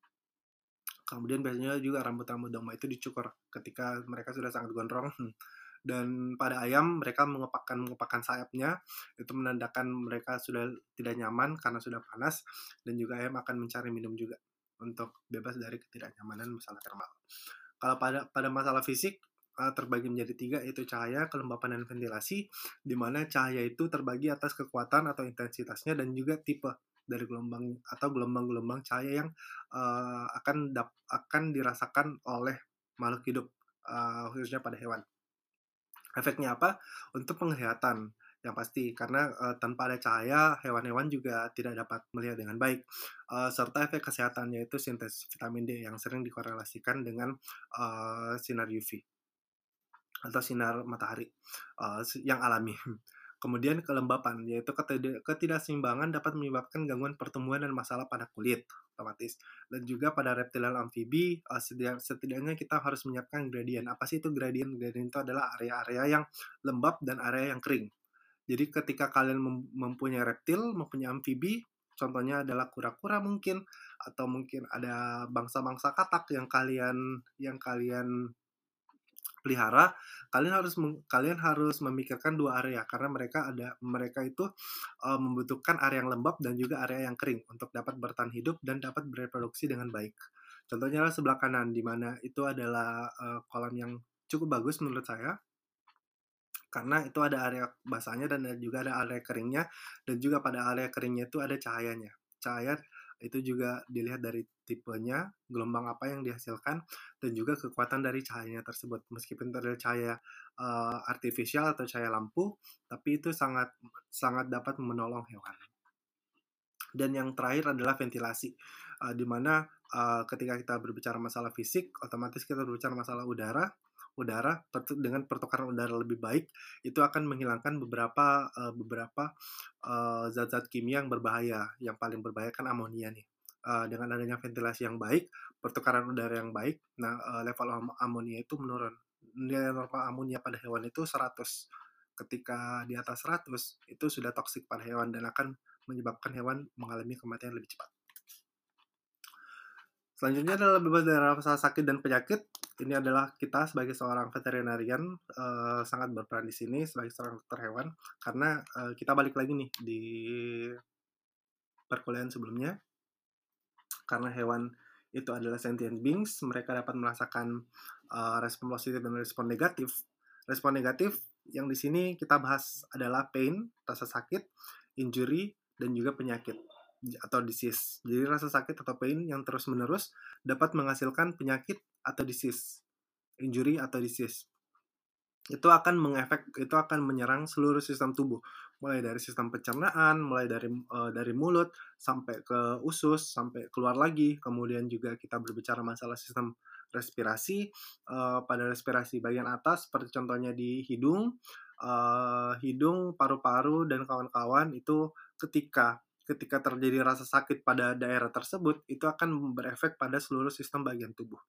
[SPEAKER 1] Kemudian biasanya juga rambut-rambut domba itu dicukur ketika mereka sudah sangat gondrong. Dan pada ayam mereka mengepakkan mengepakkan sayapnya. Itu menandakan mereka sudah tidak nyaman karena sudah panas. Dan juga ayam akan mencari minum juga untuk bebas dari ketidaknyamanan masalah termal. Kalau pada pada masalah fisik terbagi menjadi tiga yaitu cahaya, kelembapan dan ventilasi di mana cahaya itu terbagi atas kekuatan atau intensitasnya dan juga tipe dari gelombang atau gelombang-gelombang cahaya yang uh, akan dap, akan dirasakan oleh makhluk hidup uh, khususnya pada hewan. Efeknya apa? Untuk penglihatan yang pasti karena uh, tanpa ada cahaya hewan-hewan juga tidak dapat melihat dengan baik uh, serta efek kesehatan yaitu sintesis vitamin D yang sering dikorelasikan dengan uh, sinar UV atau sinar matahari uh, yang alami. Kemudian kelembapan, yaitu ketidakseimbangan dapat menyebabkan gangguan pertumbuhan dan masalah pada kulit, otomatis. Dan juga pada reptilian amfibi, uh, setidaknya kita harus menyiapkan gradien. Apa sih itu gradien? Gradien itu adalah area-area yang lembab dan area yang kering. Jadi ketika kalian mempunyai reptil, mempunyai amfibi, contohnya adalah kura-kura mungkin, atau mungkin ada bangsa-bangsa katak yang kalian yang kalian pelihara, kalian harus kalian harus memikirkan dua area karena mereka ada mereka itu uh, membutuhkan area yang lembab dan juga area yang kering untuk dapat bertahan hidup dan dapat bereproduksi dengan baik. Contohnya adalah sebelah kanan di mana itu adalah uh, kolam yang cukup bagus menurut saya karena itu ada area basahnya dan juga ada area keringnya dan juga pada area keringnya itu ada cahayanya. Cahaya itu juga dilihat dari tipenya, gelombang apa yang dihasilkan, dan juga kekuatan dari cahayanya tersebut. Meskipun adalah cahaya uh, artifisial atau cahaya lampu, tapi itu sangat sangat dapat menolong hewan. Dan yang terakhir adalah ventilasi, uh, di mana uh, ketika kita berbicara masalah fisik, otomatis kita berbicara masalah udara, udara dengan pertukaran udara lebih baik itu akan menghilangkan beberapa beberapa zat-zat kimia yang berbahaya. Yang paling berbahaya kan amonia nih. Uh, dengan adanya ventilasi yang baik, pertukaran udara yang baik, nah uh, level am amonia itu menurun. Nilai normal amonia pada hewan itu 100. Ketika di atas 100 itu sudah toksik pada hewan dan akan menyebabkan hewan mengalami kematian lebih cepat. Selanjutnya adalah bebas dari rasa sakit dan penyakit. Ini adalah kita sebagai seorang veterinarian uh, sangat berperan di sini sebagai seorang dokter hewan karena uh, kita balik lagi nih di perkuliahan sebelumnya. Karena hewan itu adalah sentient beings, mereka dapat merasakan uh, respon positif dan respon negatif. Respon negatif yang di sini kita bahas adalah pain, rasa sakit, injury, dan juga penyakit atau disease. Jadi rasa sakit atau pain yang terus-menerus dapat menghasilkan penyakit atau disease, injury atau disease. Itu akan mengefek, itu akan menyerang seluruh sistem tubuh, mulai dari sistem pencernaan, mulai dari uh, dari mulut sampai ke usus, sampai keluar lagi. Kemudian juga kita berbicara masalah sistem respirasi uh, pada respirasi bagian atas, seperti contohnya di hidung, uh, hidung, paru-paru dan kawan-kawan itu ketika ketika terjadi rasa sakit pada daerah tersebut itu akan berefek pada seluruh sistem bagian tubuh.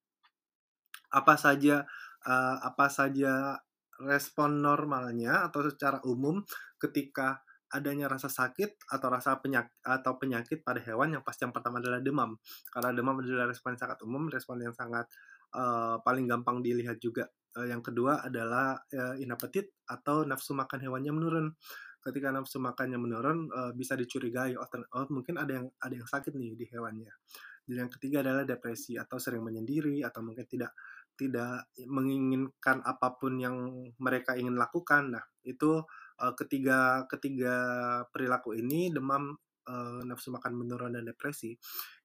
[SPEAKER 1] Apa saja uh, apa saja respon normalnya atau secara umum ketika adanya rasa sakit atau rasa penyakit atau penyakit pada hewan yang pasti yang pertama adalah demam. Karena demam adalah respon yang sangat umum respon yang sangat uh, paling gampang dilihat juga. Uh, yang kedua adalah uh, inapetit atau nafsu makan hewannya menurun. Ketika nafsu makannya menurun uh, bisa dicurigai oh, oh mungkin ada yang ada yang sakit nih di hewannya. Dan yang ketiga adalah depresi atau sering menyendiri atau mungkin tidak tidak menginginkan apa pun yang mereka ingin lakukan. Nah, itu uh, ketiga ketiga perilaku ini demam uh, nafsu makan menurun dan depresi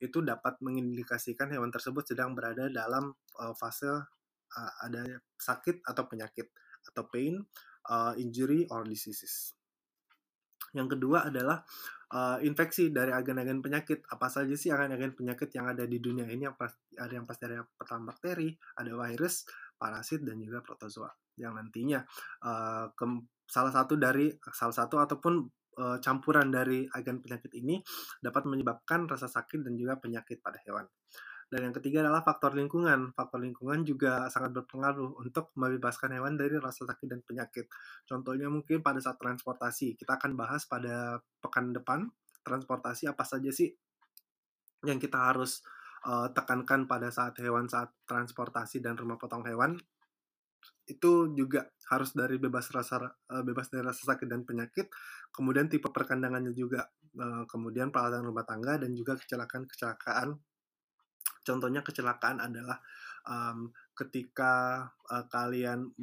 [SPEAKER 1] itu dapat mengindikasikan hewan tersebut sedang berada dalam uh, fase uh, ada sakit atau penyakit atau pain, uh, injury or diseases. Yang kedua adalah uh, infeksi dari agen-agen penyakit. Apa saja sih agen-agen penyakit yang ada di dunia ini? Yang pasti, ada yang pasti ada pertama bakteri, ada virus, parasit, dan juga protozoa. yang nantinya uh, ke, salah satu dari salah satu ataupun uh, campuran dari agen penyakit ini dapat menyebabkan rasa sakit dan juga penyakit pada hewan. Dan yang ketiga adalah faktor lingkungan. Faktor lingkungan juga sangat berpengaruh untuk membebaskan hewan dari rasa sakit dan penyakit. Contohnya mungkin pada saat transportasi. Kita akan bahas pada pekan depan transportasi apa saja sih yang kita harus uh, tekankan pada saat hewan saat transportasi dan rumah potong hewan itu juga harus dari bebas rasa uh, bebas dari rasa sakit dan penyakit kemudian tipe perkandangannya juga uh, kemudian peralatan rumah tangga dan juga kecelakaan kecelakaan Contohnya kecelakaan adalah um, ketika uh, kalian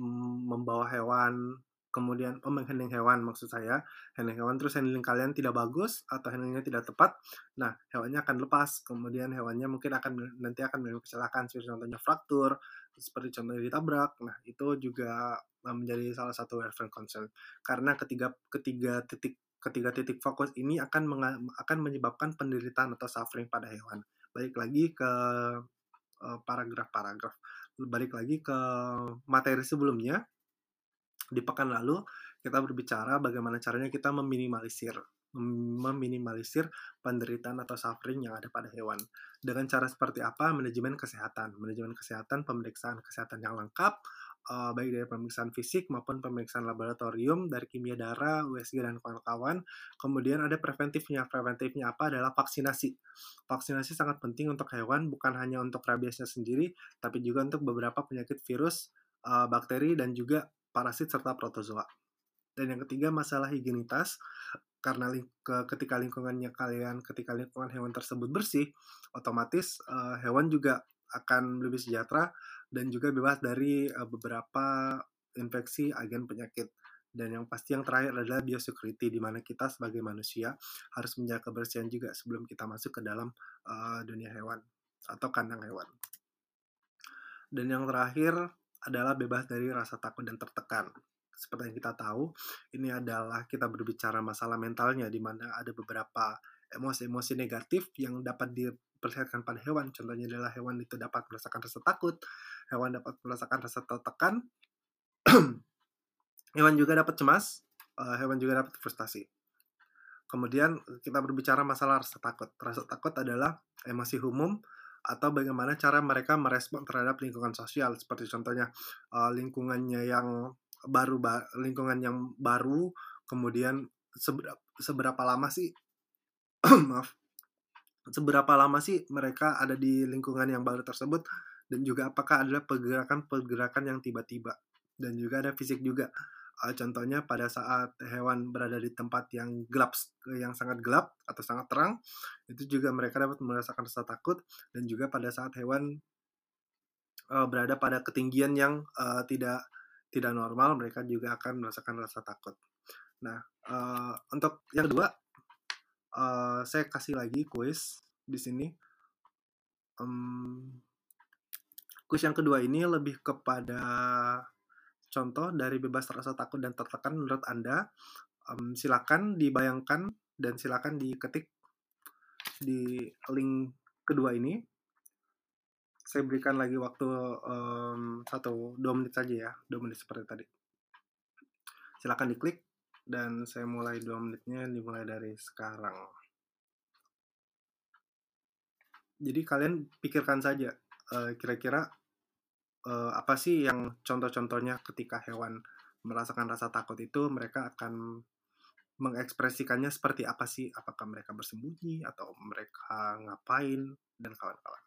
[SPEAKER 1] membawa hewan, kemudian oh, menghandling hewan maksud saya, handling hewan terus handling kalian tidak bagus atau handlingnya tidak tepat, nah hewannya akan lepas, kemudian hewannya mungkin akan nanti akan mengalami kecelakaan, seperti contohnya fraktur, seperti contohnya ditabrak, nah itu juga menjadi salah satu reference concern. Karena ketiga ketiga titik ketiga titik fokus ini akan akan menyebabkan penderitaan atau suffering pada hewan balik lagi ke paragraf-paragraf balik lagi ke materi sebelumnya di pekan lalu kita berbicara bagaimana caranya kita meminimalisir meminimalisir penderitaan atau suffering yang ada pada hewan. Dengan cara seperti apa? Manajemen kesehatan. Manajemen kesehatan, pemeriksaan kesehatan yang lengkap, uh, baik dari pemeriksaan fisik maupun pemeriksaan laboratorium dari kimia darah, USG dan kawan-kawan. Kemudian ada preventifnya. Preventifnya apa? Adalah vaksinasi. Vaksinasi sangat penting untuk hewan, bukan hanya untuk rabiesnya sendiri, tapi juga untuk beberapa penyakit virus, uh, bakteri, dan juga parasit serta protozoa. Dan yang ketiga masalah higienitas karena ketika lingkungannya kalian ketika lingkungan hewan tersebut bersih otomatis uh, hewan juga akan lebih sejahtera dan juga bebas dari uh, beberapa infeksi agen penyakit. Dan yang pasti yang terakhir adalah biosecurity, di mana kita sebagai manusia harus menjaga kebersihan juga sebelum kita masuk ke dalam uh, dunia hewan atau kandang hewan. Dan yang terakhir adalah bebas dari rasa takut dan tertekan. Seperti yang kita tahu, ini adalah kita berbicara masalah mentalnya, di mana ada beberapa emosi-emosi negatif yang dapat diperlihatkan pada hewan. Contohnya adalah hewan itu dapat merasakan rasa takut, hewan dapat merasakan rasa tertekan, hewan juga dapat cemas, uh, hewan juga dapat frustasi. Kemudian kita berbicara masalah rasa takut. Rasa takut adalah emosi umum atau bagaimana cara mereka merespon terhadap lingkungan sosial. Seperti contohnya uh, lingkungannya yang baru, ba lingkungan yang baru, kemudian seberapa, seberapa lama sih maaf seberapa lama sih mereka ada di lingkungan yang baru tersebut dan juga apakah ada pergerakan-pergerakan yang tiba-tiba? Dan juga ada fisik juga. Uh, contohnya pada saat hewan berada di tempat yang gelap yang sangat gelap atau sangat terang itu juga mereka dapat merasakan rasa takut dan juga pada saat hewan uh, berada pada ketinggian yang uh, tidak tidak normal mereka juga akan merasakan rasa takut. Nah uh, untuk yang kedua uh, saya kasih lagi kuis di sini. Um, kuis yang kedua ini lebih kepada contoh dari bebas rasa takut dan tertekan menurut Anda. Um, silakan dibayangkan dan silakan diketik di link kedua ini. Saya berikan lagi waktu um, satu dua menit saja ya, dua menit seperti tadi. Silakan diklik dan saya mulai dua menitnya dimulai dari sekarang. Jadi kalian pikirkan saja kira-kira uh, apa sih yang contoh-contohnya ketika hewan merasakan rasa takut itu mereka akan mengekspresikannya seperti apa sih? Apakah mereka bersembunyi atau mereka ngapain dan kawan-kawan.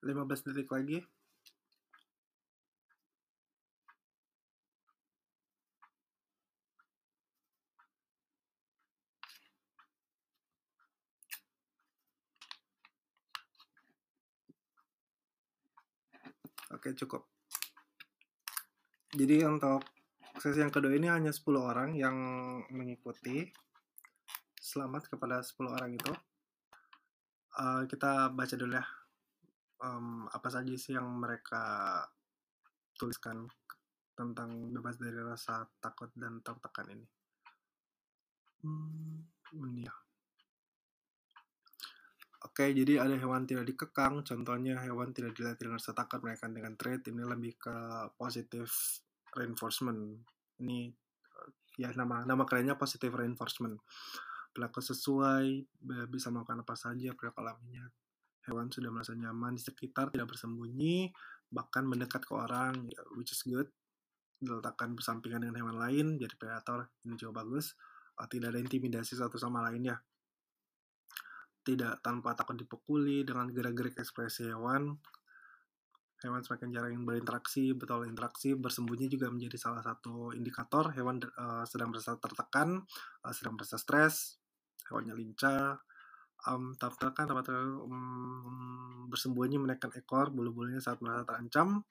[SPEAKER 1] 15 detik lagi. Oke, cukup. Jadi untuk sesi yang kedua ini hanya 10 orang yang mengikuti. Selamat kepada 10 orang itu. Uh, kita baca dulu ya. Um, apa saja sih yang mereka tuliskan tentang bebas dari rasa takut dan tertekan ini. Hmm, ya. Oke, jadi ada hewan tidak dikekang, contohnya hewan tidak dilatih dengan rasa takut mereka dengan trait, ini lebih ke positive reinforcement. Ini ya nama nama kerennya positive reinforcement. Pelaku sesuai, bisa melakukan apa saja perilaku alaminya. Hewan sudah merasa nyaman di sekitar, tidak bersembunyi, bahkan mendekat ke orang, ya, which is good. Diletakkan bersampingan dengan hewan lain, jadi predator, ini juga bagus. Tidak ada intimidasi satu sama lainnya tidak tanpa takut dipukuli dengan gerak-gerik ekspresi hewan. Hewan semakin jarang berinteraksi, betul interaksi, bersembunyi juga menjadi salah satu indikator hewan uh, sedang merasa tertekan, uh, sedang merasa stres, hewannya lincah, um, tertekan, tempat um, bersembunyi menaikkan ekor, bulu-bulunya saat merasa terancam.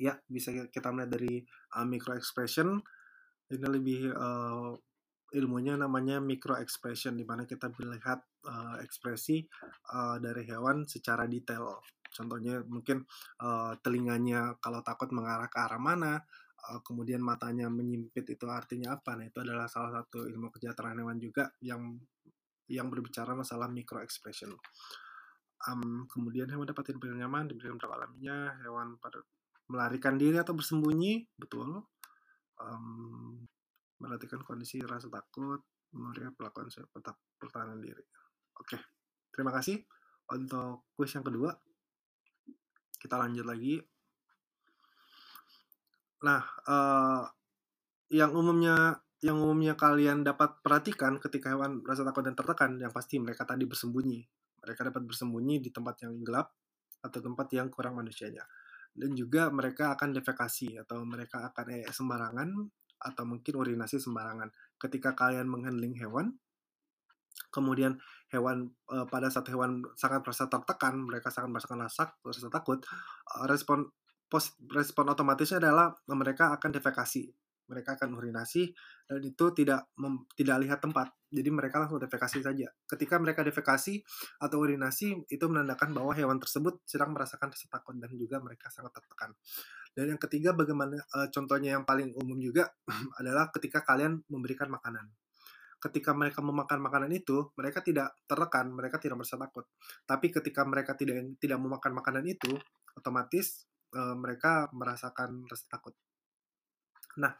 [SPEAKER 1] Ya, bisa kita melihat dari uh, micro expression. Ini lebih uh, ilmunya namanya micro expression di mana kita melihat uh, ekspresi uh, dari hewan secara detail. Contohnya mungkin uh, telinganya kalau takut mengarah ke arah mana, kemudian matanya menyimpit itu artinya apa? Nah, itu adalah salah satu ilmu kejahteraan hewan juga yang yang berbicara masalah micro expression. Um, kemudian hewan dapat diberi nyaman, diberikan berapa alaminya, hewan pada melarikan diri atau bersembunyi, betul. Um, Perhatikan kondisi rasa takut, melihat pelakuan pertahanan diri. Oke, terima kasih. Untuk kuis yang kedua, kita lanjut lagi. Nah, uh, yang umumnya yang umumnya kalian dapat perhatikan ketika hewan rasa takut dan tertekan, yang pasti mereka tadi bersembunyi. Mereka dapat bersembunyi di tempat yang gelap atau tempat yang kurang manusianya. Dan juga mereka akan defekasi atau mereka akan eh, sembarangan atau mungkin urinasi sembarangan. Ketika kalian menghandling hewan, kemudian hewan uh, pada saat hewan sangat merasa tertekan, mereka sangat merasakan rasa, rasa takut, uh, respon respon otomatisnya adalah mereka akan defekasi mereka akan urinasi dan itu tidak mem, tidak lihat tempat. Jadi mereka langsung defekasi saja. Ketika mereka defekasi atau urinasi itu menandakan bahwa hewan tersebut sedang merasakan rasa takut dan juga mereka sangat tertekan. Dan yang ketiga bagaimana uh, contohnya yang paling umum juga adalah ketika kalian memberikan makanan. Ketika mereka memakan makanan itu, mereka tidak tertekan, mereka tidak merasa takut. Tapi ketika mereka tidak tidak memakan makanan itu, otomatis uh, mereka merasakan rasa takut. Nah,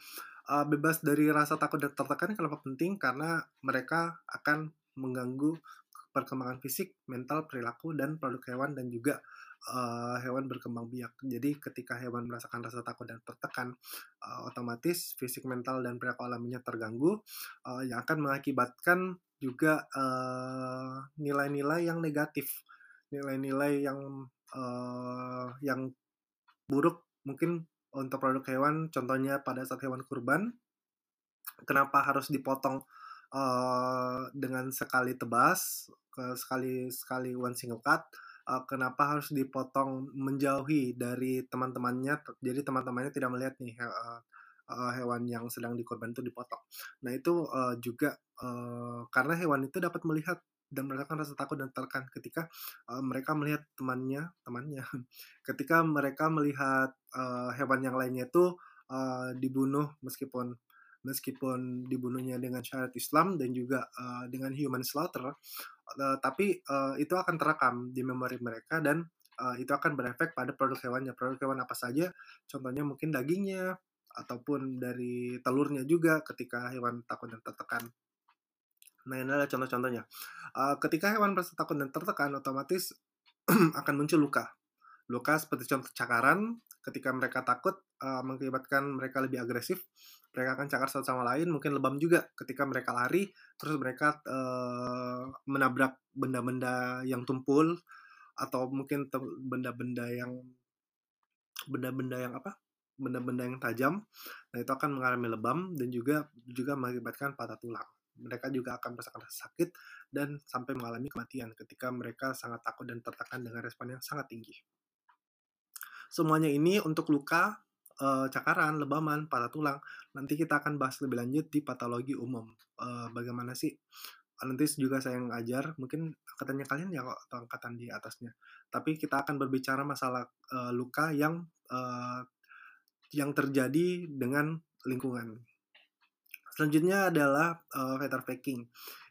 [SPEAKER 1] uh, bebas dari rasa takut dan tertekan kenapa penting? Karena mereka akan mengganggu perkembangan fisik, mental, perilaku, dan produk hewan dan juga uh, hewan berkembang biak. Jadi ketika hewan merasakan rasa takut dan tertekan, uh, otomatis fisik, mental, dan perilaku alaminya terganggu, uh, yang akan mengakibatkan juga nilai-nilai uh, yang negatif, nilai-nilai yang uh, yang buruk mungkin untuk produk hewan, contohnya pada saat hewan kurban, kenapa harus dipotong uh, dengan sekali tebas, ke sekali sekali one single cut, uh, kenapa harus dipotong menjauhi dari teman-temannya, jadi teman-temannya tidak melihat nih uh, hewan yang sedang dikorban itu dipotong. Nah itu uh, juga uh, karena hewan itu dapat melihat dan merasakan rasa takut dan tertekan ketika uh, mereka melihat temannya temannya. Ketika mereka melihat uh, hewan yang lainnya itu uh, dibunuh meskipun meskipun dibunuhnya dengan syariat Islam dan juga uh, dengan human slaughter uh, tapi uh, itu akan terekam di memori mereka dan uh, itu akan berefek pada produk hewannya. Produk hewan apa saja? Contohnya mungkin dagingnya ataupun dari telurnya juga ketika hewan takut dan tertekan Nah, ini adalah contoh-contohnya. Uh, ketika hewan merasa takut dan tertekan, otomatis akan muncul luka. Luka seperti contoh cakaran, ketika mereka takut uh, mengakibatkan mereka lebih agresif, mereka akan cakar satu sama lain, mungkin lebam juga ketika mereka lari, terus mereka uh, menabrak benda-benda yang tumpul, atau mungkin benda-benda yang benda-benda yang apa benda-benda yang tajam nah itu akan mengalami lebam dan juga juga mengakibatkan patah tulang mereka juga akan merasakan sakit dan sampai mengalami kematian ketika mereka sangat takut dan tertekan dengan respon yang sangat tinggi. Semuanya ini untuk luka, e, cakaran, lebaman, patah tulang. Nanti kita akan bahas lebih lanjut di patologi umum. E, bagaimana sih? Nanti juga saya yang ngajar, mungkin angkatannya kalian ya atau angkatan di atasnya. Tapi kita akan berbicara masalah e, luka yang yang terjadi dengan lingkungan. Selanjutnya adalah uh, feather packing.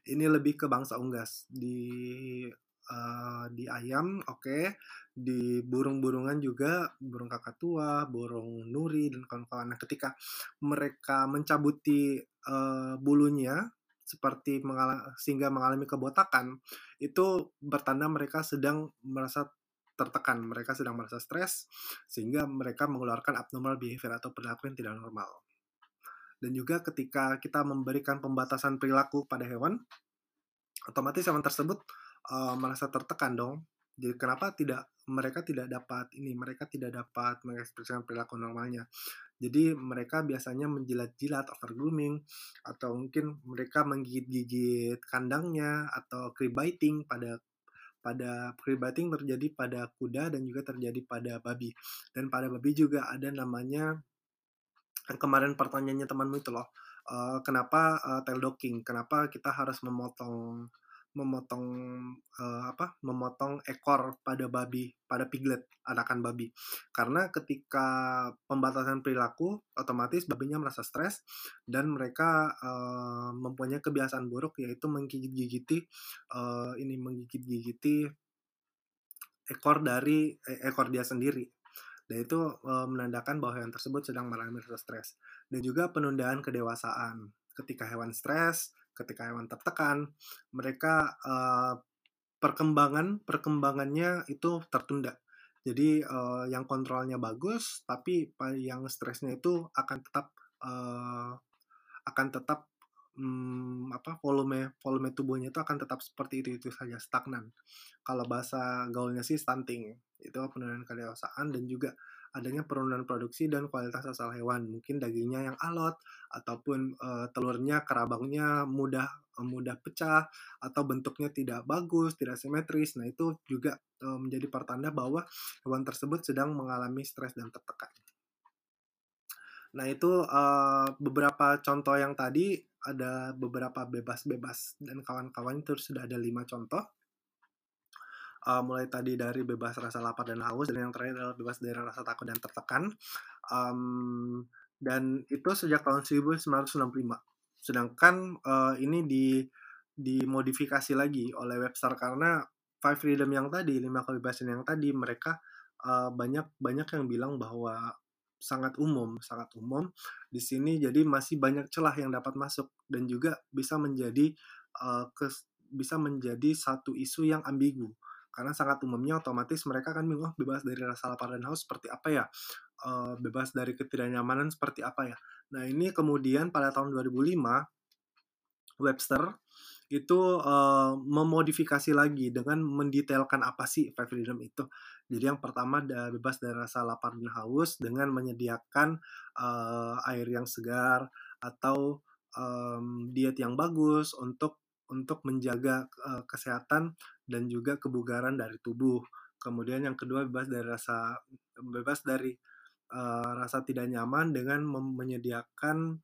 [SPEAKER 1] Ini lebih ke bangsa unggas di uh, di ayam, oke, okay. di burung-burungan juga, burung kakatua, burung nuri dan kawan-kawan. Nah, ketika mereka mencabuti uh, bulunya seperti mengal sehingga mengalami kebotakan, itu bertanda mereka sedang merasa tertekan, mereka sedang merasa stres, sehingga mereka mengeluarkan abnormal behavior atau perilaku yang tidak normal. Dan juga ketika kita memberikan pembatasan perilaku pada hewan, otomatis hewan tersebut uh, merasa tertekan dong. Jadi kenapa tidak mereka tidak dapat ini, mereka tidak dapat mengekspresikan perilaku normalnya. Jadi mereka biasanya menjilat-jilat, over grooming, atau mungkin mereka menggigit-gigit kandangnya atau crib biting pada pada pre-biting terjadi pada kuda dan juga terjadi pada babi. Dan pada babi juga ada namanya yang kemarin pertanyaannya temanmu itu loh. Uh, kenapa uh, tail docking? Kenapa kita harus memotong memotong uh, apa memotong ekor pada babi pada piglet anakan babi karena ketika pembatasan perilaku otomatis babinya merasa stres dan mereka uh, mempunyai kebiasaan buruk yaitu menggigit-gigiti uh, ini menggigit-gigiti ekor dari eh, ekor dia sendiri dan itu uh, menandakan bahwa hewan tersebut sedang mengalami rasa stres dan juga penundaan kedewasaan ketika hewan stres ketika hewan tertekan, mereka uh, perkembangan perkembangannya itu tertunda. Jadi uh, yang kontrolnya bagus, tapi yang stresnya itu akan tetap uh, akan tetap um, apa volume volume tubuhnya itu akan tetap seperti itu itu saja stagnan. Kalau bahasa gaulnya sih stunting itu penurunan kedewasaan dan juga adanya penurunan produksi dan kualitas asal hewan. Mungkin dagingnya yang alot ataupun uh, telurnya kerabangnya mudah mudah pecah atau bentuknya tidak bagus, tidak simetris. Nah, itu juga uh, menjadi pertanda bahwa hewan tersebut sedang mengalami stres dan tertekan. Nah, itu uh, beberapa contoh yang tadi ada beberapa bebas-bebas dan kawan-kawan itu sudah ada lima contoh. Uh, mulai tadi dari bebas rasa lapar dan haus dan yang terakhir adalah bebas dari rasa takut dan tertekan. Um, dan itu sejak tahun 1965 sedangkan uh, ini di dimodifikasi lagi oleh Webster karena five freedom yang tadi lima kebebasan yang tadi mereka uh, banyak banyak yang bilang bahwa sangat umum sangat umum. Di sini jadi masih banyak celah yang dapat masuk dan juga bisa menjadi uh, kes, bisa menjadi satu isu yang ambigu. Karena sangat umumnya otomatis mereka kan bingung oh, bebas dari rasa lapar dan haus seperti apa ya? Uh, bebas dari ketidaknyamanan seperti apa ya? Nah ini kemudian pada tahun 2005 Webster itu uh, memodifikasi lagi dengan mendetailkan apa sih five freedom itu jadi yang pertama ada bebas dari rasa lapar dan haus dengan menyediakan uh, air yang segar atau um, diet yang bagus untuk untuk menjaga uh, kesehatan dan juga kebugaran dari tubuh. Kemudian yang kedua bebas dari rasa bebas dari uh, rasa tidak nyaman dengan menyediakan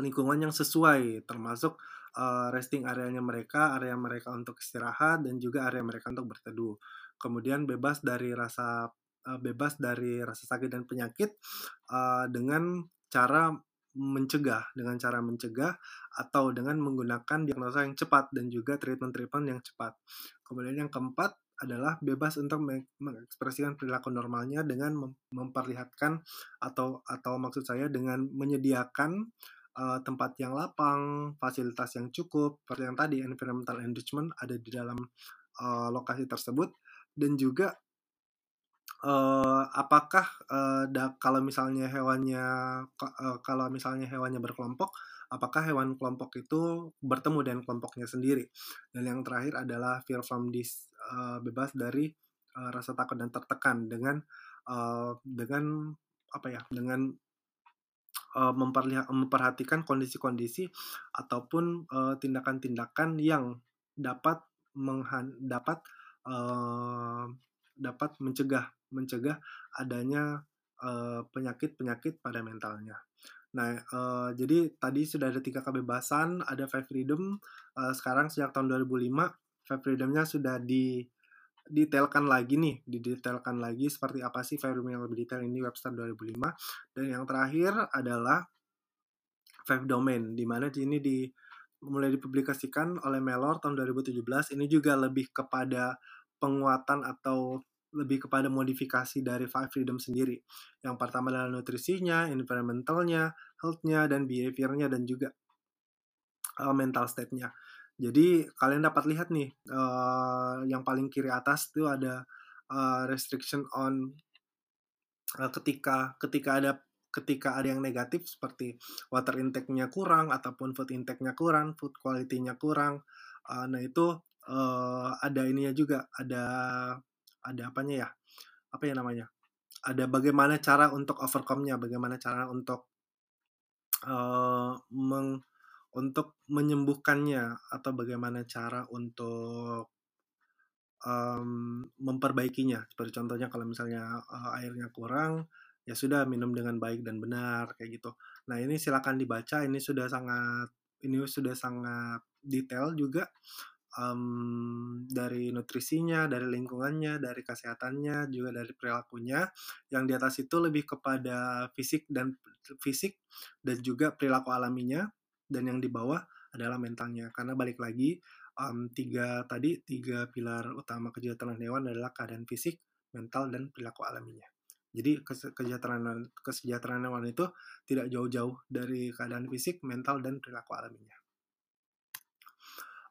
[SPEAKER 1] lingkungan yang sesuai termasuk uh, resting areanya mereka, area mereka untuk istirahat dan juga area mereka untuk berteduh. Kemudian bebas dari rasa uh, bebas dari rasa sakit dan penyakit uh, dengan cara mencegah dengan cara mencegah atau dengan menggunakan diagnosa yang cepat dan juga treatment-treatment yang cepat. Kemudian yang keempat adalah bebas untuk mengekspresikan perilaku normalnya dengan memperlihatkan atau atau maksud saya dengan menyediakan uh, tempat yang lapang, fasilitas yang cukup, seperti yang tadi environmental enrichment ada di dalam uh, lokasi tersebut. Dan juga uh, apakah uh, da, kalau misalnya hewannya uh, kalau misalnya hewannya berkelompok apakah hewan kelompok itu bertemu dengan kelompoknya sendiri? Dan yang terakhir adalah fear from this uh, bebas dari uh, rasa takut dan tertekan dengan uh, dengan apa ya dengan uh, memperhatikan kondisi-kondisi ataupun tindakan-tindakan uh, yang dapat menghan dapat uh, dapat mencegah mencegah adanya penyakit-penyakit pada mentalnya. Nah, uh, jadi tadi sudah ada tiga kebebasan, ada five freedom. Uh, sekarang sejak tahun 2005, five freedomnya sudah di detailkan lagi nih, didetailkan lagi seperti apa sih freedom yang lebih detail ini Webster 2005. Dan yang terakhir adalah five domain, di mana ini di mulai dipublikasikan oleh Mellor tahun 2017. Ini juga lebih kepada penguatan atau lebih kepada modifikasi dari five freedom sendiri. Yang pertama adalah nutrisinya, environmentalnya, health-nya, dan behavior-nya, dan juga uh, mental state-nya. Jadi kalian dapat lihat nih, uh, yang paling kiri atas itu ada uh, restriction on uh, ketika ketika ada ketika ada yang negatif seperti water intake-nya kurang ataupun food intake-nya kurang, food quality-nya kurang. Uh, nah itu uh, ada ininya juga, ada ada apanya ya? Apa ya namanya? Ada bagaimana cara untuk overcome-nya, bagaimana cara untuk uh, meng untuk menyembuhkannya atau bagaimana cara untuk um, memperbaikinya. Seperti contohnya kalau misalnya uh, airnya kurang, ya sudah minum dengan baik dan benar kayak gitu. Nah ini silakan dibaca. Ini sudah sangat ini sudah sangat detail juga um, dari nutrisinya, dari lingkungannya, dari kesehatannya, juga dari perilakunya. Yang di atas itu lebih kepada fisik dan fisik dan juga perilaku alaminya, dan yang di bawah adalah mentalnya. Karena balik lagi um, tiga tadi tiga pilar utama kesejahteraan hewan adalah keadaan fisik, mental, dan perilaku alaminya. Jadi kesejahteraan kesejahteraan hewan itu tidak jauh-jauh dari keadaan fisik, mental, dan perilaku alaminya.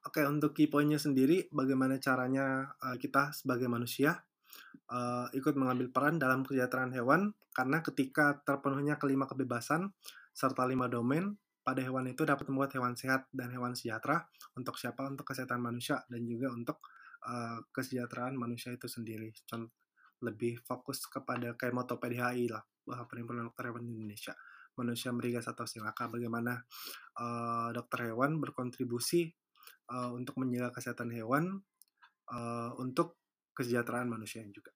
[SPEAKER 1] Oke, untuk key sendiri, bagaimana caranya uh, kita sebagai manusia uh, ikut mengambil peran dalam kesejahteraan hewan, karena ketika terpenuhnya kelima kebebasan serta lima domain, pada hewan itu dapat membuat hewan sehat dan hewan sejahtera untuk siapa? Untuk kesehatan manusia dan juga untuk uh, kesejahteraan manusia itu sendiri. Contoh, lebih fokus kepada kayak moto PDHI lah, Perhimpunan Dokter Hewan Indonesia. Manusia merigas atau silaka, bagaimana uh, dokter hewan berkontribusi uh, untuk menjaga kesehatan hewan uh, untuk kesejahteraan manusia juga.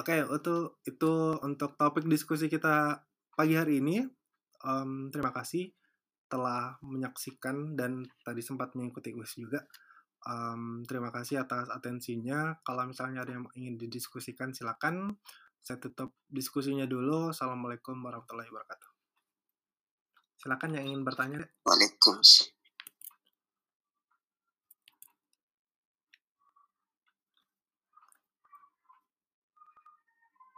[SPEAKER 1] Oke, okay, itu itu untuk topik diskusi kita pagi hari ini. Um, terima kasih telah menyaksikan dan tadi sempat mengikuti UIS juga. Um, terima kasih atas atensinya. Kalau misalnya ada yang ingin didiskusikan, silakan. Saya tutup diskusinya dulu. Assalamualaikum warahmatullahi wabarakatuh. Silakan yang ingin bertanya.
[SPEAKER 2] Waalaikumsalam.